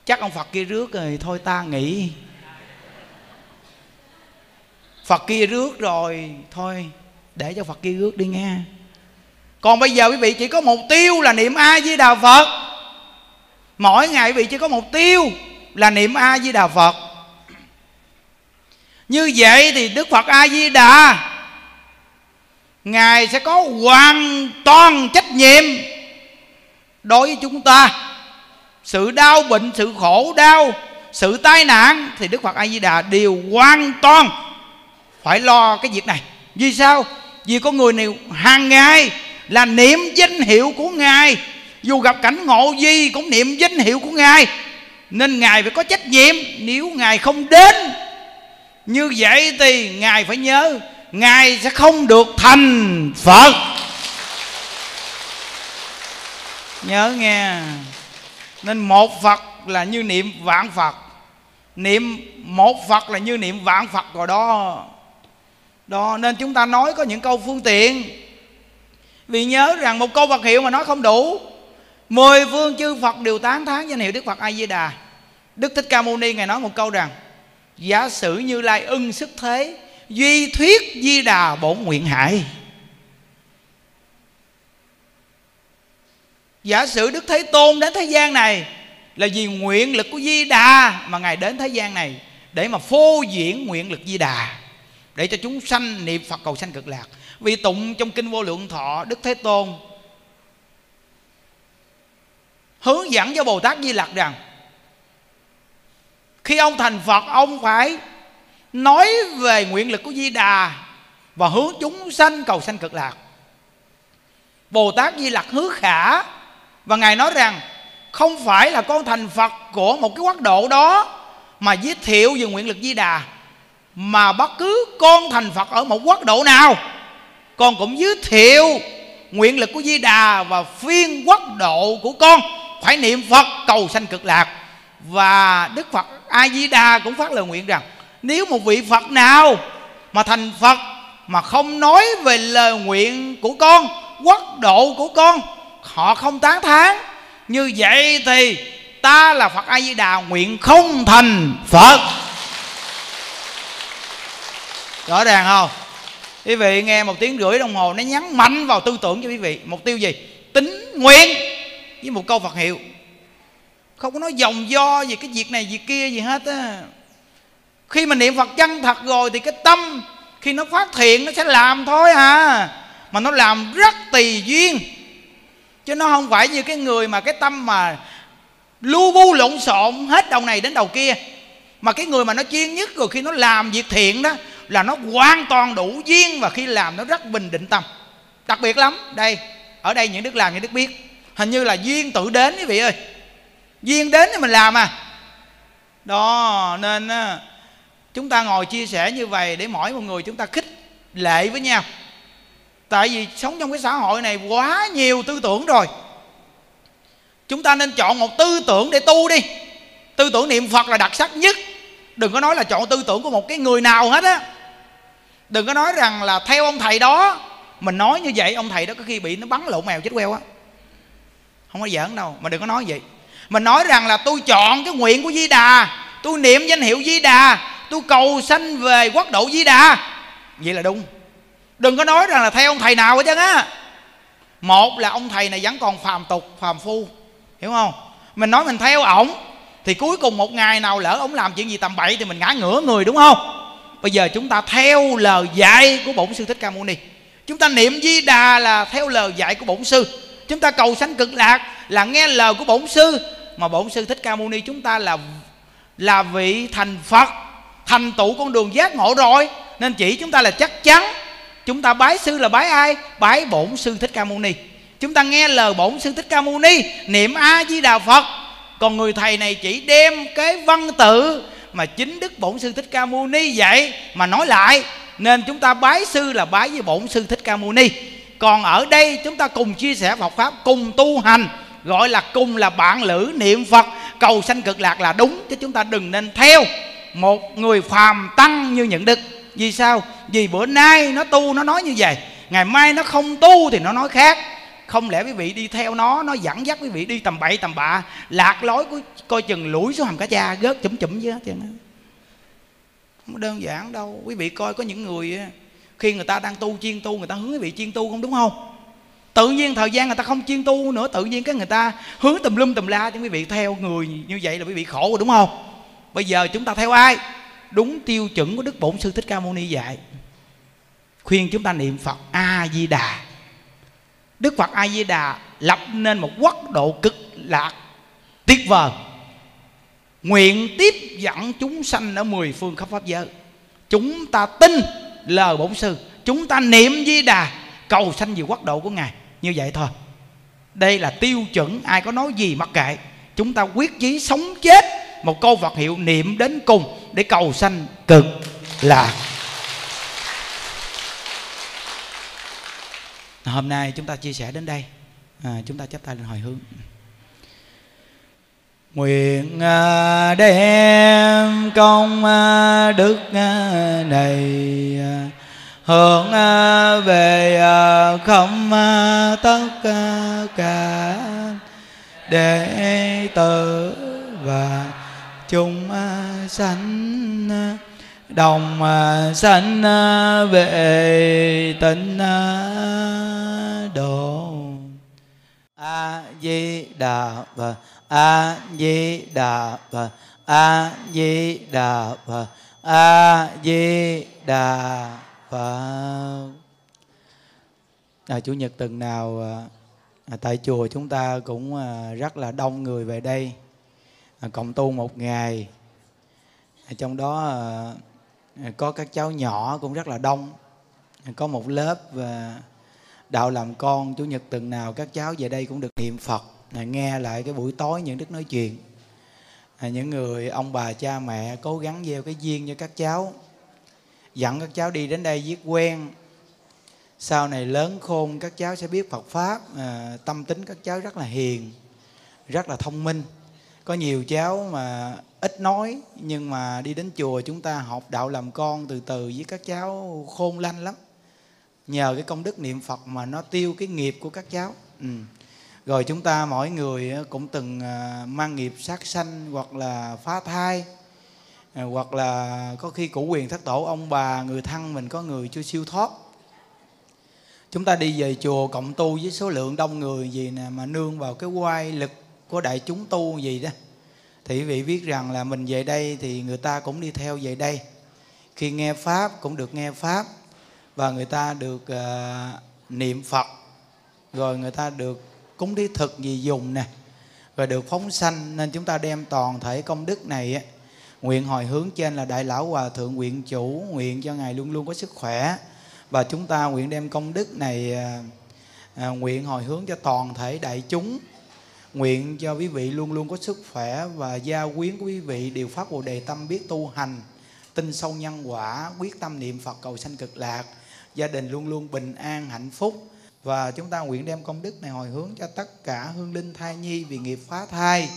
chắc ông phật kia rước rồi thôi ta nghỉ. Phật kia rước rồi thôi để cho phật kia rước đi nghe. Còn bây giờ quý vị chỉ có mục tiêu là niệm a di đà phật mỗi ngày vị chỉ có mục tiêu là niệm a di đà phật. Như vậy thì đức phật a di đà ngài sẽ có hoàn toàn trách nhiệm đối với chúng ta. Sự đau bệnh, sự khổ đau, sự tai nạn thì đức phật a di đà đều hoàn toàn phải lo cái việc này. Vì sao? Vì con người này hàng ngày là niệm danh hiệu của ngài dù gặp cảnh ngộ gì cũng niệm danh hiệu của ngài. Nên ngài phải có trách nhiệm. Nếu ngài không đến, như vậy thì ngài phải nhớ, ngài sẽ không được thành phật. Nhớ nghe. Nên một phật là như niệm vạn phật. Niệm một phật là như niệm vạn phật rồi đó. Đó, nên chúng ta nói có những câu phương tiện. Vì nhớ rằng một câu Phật hiệu mà nói không đủ. Mười phương chư Phật đều tán thán danh hiệu Đức Phật A Di Đà Đức Thích Ca Mâu Ni ngài nói một câu rằng, Giả sử như lai ưng sức thế, Duy thuyết Di Đà bổn nguyện hại. Giả sử Đức Thế Tôn đến thế gian này Là vì nguyện lực của Di Đà Mà Ngài đến thế gian này Để mà phô diễn nguyện lực Di Đà, Để cho chúng sanh niệm Phật cầu sanh cực lạc. Vì tụng trong kinh vô lượng thọ, đức thế tôn hướng dẫn cho bồ tát di lặc rằng, khi ông thành phật, ông phải nói về nguyện lực của di đà và hướng chúng sanh cầu sanh cực lạc. Bồ tát di lặc hứa khả và ngài nói rằng, không phải là con thành phật của một cái quốc độ đó mà giới thiệu về nguyện lực di đà, mà bất cứ con thành phật ở một quốc độ nào, con cũng giới thiệu nguyện lực của di đà và phiên quốc độ của con phải niệm phật cầu sanh cực lạc. Và đức phật a di đà cũng phát lời nguyện rằng, nếu một vị phật nào mà thành phật mà không nói về lời nguyện của con, quốc độ của con, họ không tán thán, như vậy thì ta là phật a di đà nguyện không thành phật. Rõ ràng không? Quý vị nghe một tiếng rưỡi đồng hồ nó nhắn mạnh vào tư tưởng cho quý vị. Mục tiêu gì? Tính nguyện với một câu phật hiệu. Không có nói dòng do gì cái việc này, việc kia gì hết á. Khi mà niệm phật chân thật rồi thì cái tâm, khi nó phát thiện nó sẽ làm thôi à. Mà nó làm rất tùy duyên. Chứ nó không phải như cái người mà cái tâm mà lu bu lộn xộn hết đầu này đến đầu kia. Mà cái người mà nó chuyên nhất rồi khi nó làm việc thiện đó là nó hoàn toàn đủ duyên và khi làm nó rất bình định tâm. Đặc biệt lắm. Đây, ở đây những đức làm những đức biết hình như là duyên tự đến quý vị ơi. Duyên đến thì mình làm à. Đó, nên chúng ta ngồi chia sẻ như vậy để mỗi một người chúng ta khích lệ với nhau. Tại vì sống trong cái xã hội này quá nhiều tư tưởng rồi. Chúng ta nên chọn một tư tưởng để tu đi. Tư tưởng niệm phật là đặc sắc nhất. Đừng có nói là chọn tư tưởng của một cái người nào hết á. Đừng có nói rằng là theo ông thầy đó. Mình nói như vậy, ông thầy đó có khi bị nó bắn lộn mèo chết queo á không có giỡn đâu, mà đừng có nói vậy. Mình nói rằng là tôi chọn cái nguyện của di đà, tôi niệm danh hiệu di đà, tôi cầu sanh về quốc độ di đà. Vậy là đúng. Đừng có nói rằng là theo ông thầy nào hết trơn á. Một là ông thầy này vẫn còn phàm tục, phàm phu, hiểu không? Mình nói mình theo ổng, thì cuối cùng một ngày nào lỡ ổng làm chuyện gì tầm bậy thì mình ngã ngửa người, đúng không? Bây giờ chúng ta theo lời dạy của bổn sư thích ca mâu ni. Chúng ta niệm di đà là theo lời dạy của bổn sư chúng ta cầu sanh cực lạc là nghe lời của bổn sư. Mà bổn sư thích ca mâu ni chúng ta là là vị thành phật, thành tựu con đường giác ngộ rồi. Nên chỉ chúng ta là chắc chắn, chúng ta bái sư là bái ai? Bái bổn sư thích ca mâu ni. Chúng ta nghe lời bổn sư thích ca mâu ni, niệm a di đà phật. Còn người thầy này chỉ đem cái văn tự mà chính đức bổn sư thích ca mâu ni dạy mà nói lại. Nên chúng ta bái sư là bái với bổn sư thích ca mâu ni còn ở đây chúng ta cùng chia sẻ Phật pháp, cùng tu hành. Gọi là cùng là bạn lữ niệm Phật. Cầu sanh cực lạc là đúng, chứ chúng ta đừng nên theo một người phàm tăng như những đức. Vì sao? Vì bữa nay nó tu nó nói như vậy, ngày mai nó không tu thì nó nói khác. Không lẽ quý vị đi theo nó nó dẫn dắt quý vị đi tầm bậy tầm bạ? Lạc lối của coi chừng lũi xuống hầm cá cha, gớt chụm chụm chứ. Không đơn giản đâu. Quý vị coi có những người khi người ta đang tu chuyên tu, người ta hướng bị vị tu không đúng không? Tự nhiên thời gian người ta không chuyên tu nữa, tự nhiên cái người ta hướng tùm lum tùm la cho quý vị theo người như vậy là quý vị khổ rồi đúng không? Bây giờ chúng ta theo ai? Đúng tiêu chuẩn của đức bổn sư thích ca mâu ni dạy. Khuyên chúng ta niệm phật a di đà đức phật a di đà lập nên một quốc độ cực lạc, tuyệt vời. Nguyện tiếp dẫn chúng sanh ở mười phương khắp pháp giới. Chúng ta tin lời bổn sư. Chúng ta niệm di đà cầu sanh về quốc độ của ngài. Như vậy thôi. Đây là tiêu chuẩn ai có nói gì mặc kệ. Chúng ta quyết chí sống chết một câu Phật hiệu niệm đến cùng để cầu sanh cực lạc. Hôm nay chúng ta chia sẻ đến đây. À, chúng ta chắp tay lên hồi hướng nguyện à, đem công à, đức à, này hướng về không tất cả đệ tử và chúng sanh đồng sanh về tịnh độ. A di đà phật a di đà phật a di đà phật a di đà phật à, chủ nhật tuần nào à, à, tại chùa chúng ta cũng à, rất là đông người về đây. À, cộng tu một ngày. À, trong đó à, à có các cháu nhỏ cũng rất là đông. À, có một lớp và đạo làm con chủ nhật tuần nào các cháu về đây cũng được niệm phật à, nghe lại cái buổi tối những đức nói chuyện. À, những người ông bà cha mẹ cố gắng gieo cái duyên cho các cháu dẫn các cháu đi đến đây viết quen. Sau này lớn khôn các cháu sẽ biết Phật pháp à, tâm tính các cháu rất là hiền rất là thông minh. Có nhiều cháu mà ít nói nhưng mà đi đến chùa chúng ta học đạo làm con từ từ với các cháu khôn lanh lắm. Nhờ cái công đức niệm phật mà nó tiêu cái nghiệp của các cháu. Ừ rồi chúng ta mỗi người ờ, cũng từng ờ, mang nghiệp sát sanh hoặc là phá thai à, hoặc là có khi cụ quyền thất tổ ông bà người thân mình có người chưa siêu thoát. Chúng ta đi về chùa cộng tu với số lượng đông người gì nè mà nương vào cái quay lực của đại chúng tu gì đó. Thì quý vị biết rằng là mình về đây thì người ta cũng đi theo về đây. Khi nghe pháp cũng được nghe pháp và người ta được uh, niệm phật rồi người ta được cúng thí thực gì dùng nè. Rồi được phóng sanh nên chúng ta đem toàn thể công đức này nguyện hồi hướng trên là đại lão hòa thượng nguyện chủ nguyện cho ngài luôn luôn có sức khỏe. Và chúng ta nguyện đem công đức này à, à nguyện hồi hướng cho toàn thể đại chúng. Nguyện cho quý vị luôn luôn có sức khỏe và gia quyến của quý vị đều phát bồ đề tâm biết tu hành tin sâu nhân quả quyết tâm niệm phật cầu sanh cực lạc gia đình luôn luôn bình an hạnh phúc và chúng ta nguyện đem công đức này hồi hướng cho tất cả hương linh thai nhi vì nghiệp phá thai.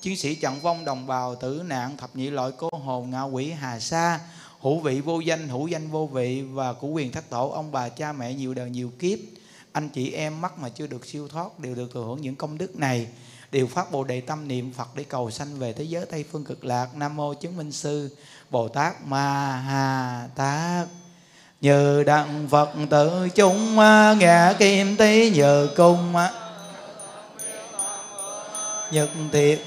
Chiến sĩ trận vong đồng bào tử nạn thập nhị loại cô hồn ngạ quỷ hà sa, hữu vị vô danh, hữu danh vô vị và của quyền thất tổ, ông bà, cha mẹ nhiều đời nhiều kiếp. Anh chị em mắc mà chưa được siêu thoát đều được thừa hưởng những công đức này. Đều phát bồ đề tâm niệm phật để cầu sanh về thế giới tây phương cực lạc, nam mô chứng minh sư bồ tát ma ha tát như đặng phật tự chúng à, ngã kim tí nhờ cung à. nhật thiệt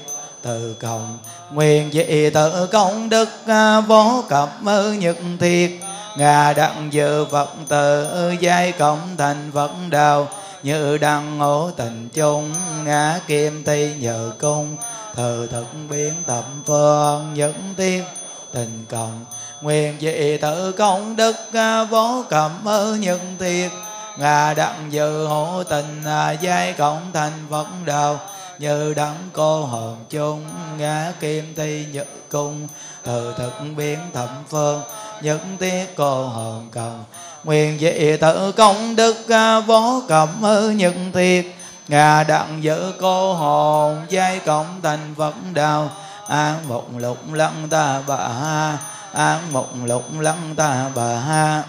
từ cộng nguyện dị tự công đức à, vô cập nhật thiệt ngà đặng dự phật tự, giai cộng thành phật đạo như đăng ngộ tình chung, ngã kim thi nhờ cung. Thờ thực biến tập phương nhẫn tiên tình cộng nguyện dị tự công đức à, vô cầm ư nhân thiệt. Ngà đặng dự hộ tình à, giai cộng thành phật đạo như đấng cô hồn chung, ngã kim thi nhật cung. Từ thực biến thẩm phương nhất tiết cô hồn cầu. Nguyện dị tự công đức à, vô cầm ư nhân thiệt. Ngà đặng giữ cô hồn, giai cộng thành phật đạo an một lục lăng ta bà ha an mộng lục lăng ta bà ha.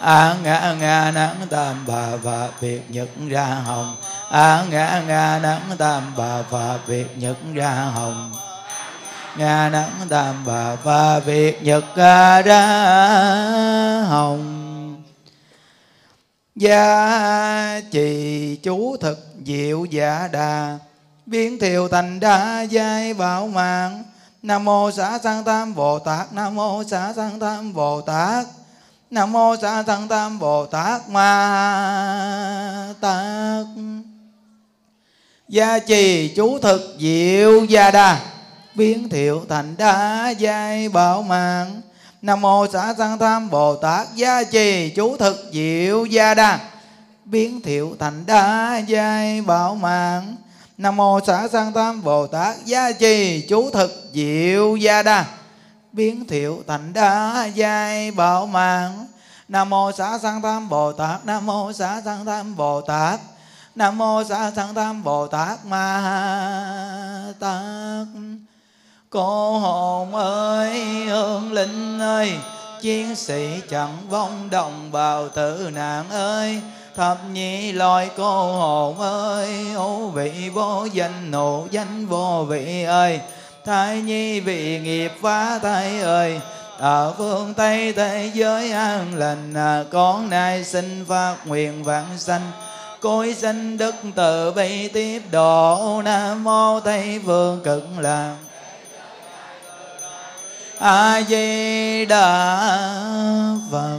A ngã ngã nắng tam bà và việc nhật ra hồng. A ngã ngã nắng tam bà và việc nhật ra hồng. Ngã nắng tam bà và việc nhật ra hồng. Gia trì chú thực diệu giả đà, biến thiều thành đa giai bảo mạng nam mô xá sanh tam bồ tát. Nam mô xá sanh tam bồ tát. Nam mô xá sanh tam bồ tát. Ma tát. Gia trì chú thực diệu gia đa. Biến thiệu thành đa giai bảo mạng. Nam mô xá sanh tam bồ tát. Gia trì chú thực diệu gia đa. Biến thiệu thành đa giai bảo mạng nam mô xã sang tam bồ tát gia trì chú thực diệu gia đa. Biến thiệu thành đa giai bảo mạng. Nam mô xã sang tam bồ tát, nam mô xã sang tam bồ tát, nam mô xã sang tam bồ tát ma tát. Cô hồn ơi hương linh ơi, chiến sĩ chẳng vong đồng bào tử nạn ơi thập nhị loài cô hồn ơi hữu vị vô danh nộ danh vô vị ơi. Thái nhi vị nghiệp phá thai ơi ở phương tây thế giới an lành à, con nay xin phát nguyện vạn sanh. Cối sanh đức từ bi tiếp độ nam mô tây phương cực lạc. A di đà phật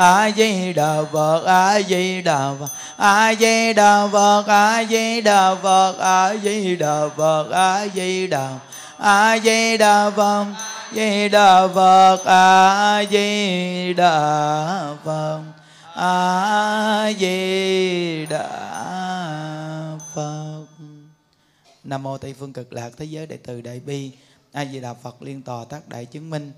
a di đà phật a di đà phật a di đà phật a di đà phật a di đà Phật, a di đà phật di đà phật a di đà phật a di đà phật nam mô tây phương cực lạc thế giới Đại Từ đại bi a di đà phật liên tòa tác đại chứng minh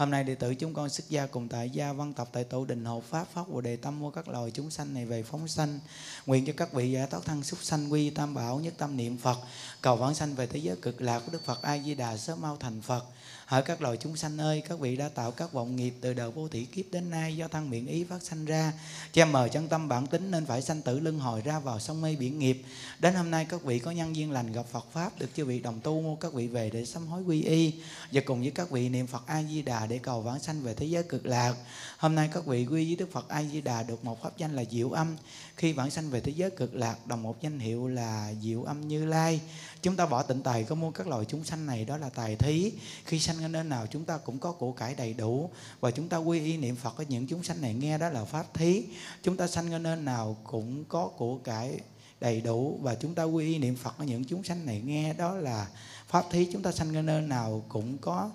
Hôm nay đệ tử chúng con xuất gia cùng tại gia văn tập tại tổ đình hộ pháp pháp bồ đề tâm mua các loài chúng sanh này về phóng sanh. Nguyện cho các vị giải thoát thân súc sanh quy tam bảo nhất tâm niệm Phật, cầu vãng sanh về thế giới cực lạc của Đức Phật A Di Đà sớm mau thành Phật. Hỡi các loài chúng sanh ơi, các vị đã tạo các vọng nghiệp từ đời vô thủy kiếp đến nay do thân miệng ý phát sanh ra, che mờ chân tâm bản tính nên phải sanh tử luân hồi ra vào sông mê biển nghiệp. Đến hôm nay các vị có nhân duyên lành gặp Phật pháp được chư vị đồng tu mua các vị về để sám hối quy y và cùng với các vị niệm Phật A Di Đà để cầu vãng sanh về thế giới cực lạc. Hôm nay các vị quy với Đức Phật A Di Đà được một pháp danh là Diệu Âm. Khi vãng sanh về thế giới cực lạc, đồng một danh hiệu là Diệu Âm Như Lai. Chúng ta bỏ tịnh tài, có mua các loài chúng sanh này, đó là tài thí. Khi sanh ở nơi nào, chúng ta cũng có của cải đầy đủ và chúng ta quy y niệm Phật ở những chúng sanh này, nghe đó là pháp thí. Chúng ta sanh ở nơi nào cũng có của cải đầy đủ và chúng ta quy y niệm phật ở những chúng sanh này, nghe đó là pháp thí chúng ta sanh ở nơi nào cũng có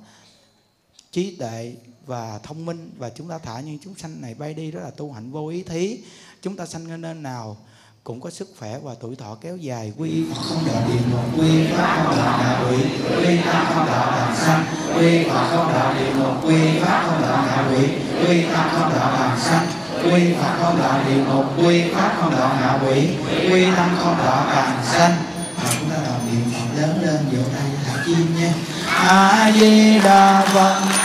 trí tuệ và thông minh và chúng ta thả những chúng sanh này bay đi đó là tu hạnh vô ý thí. Chúng ta sanh ở nơi nào cũng có sức khỏe và tuổi thọ kéo dài. Quy không đạo địa ngục quy pháp không đạo ngạ quỷ quy tam không đạo đàn sanh, quy phật không đạo địa ngục quy pháp không đạo ngạ quỷ quy tam không đạo đàn sanh, quy phật không đạo địa ngục quy pháp không đạo ngạ quỷ quy tam không đạo đàn sanh. Và chúng ta đọc niệm phật lớn lên, vỗ tay thả chim nhé a di đà phật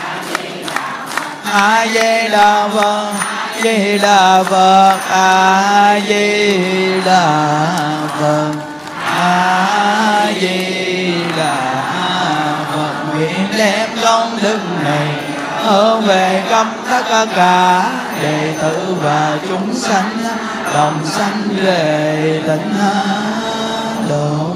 a di đà phật di đà phật a di đà phật a di đà phật nguyện đem công đức này hướng về khắp tất cả đệ tử và chúng sanh đồng sanh về tịnh độ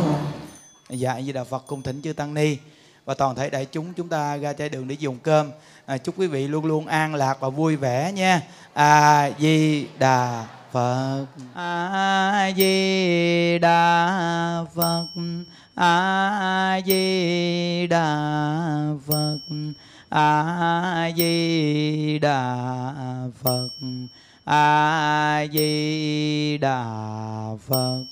dạ di đà phật cung thỉnh chư tăng ni và toàn thể đại chúng chúng ta ra trái đường để dùng cơm. À, chúc quý vị luôn luôn an lạc và vui vẻ nha. A di đà phật. A di đà phật. A di đà phật. A di đà phật. A di đà phật.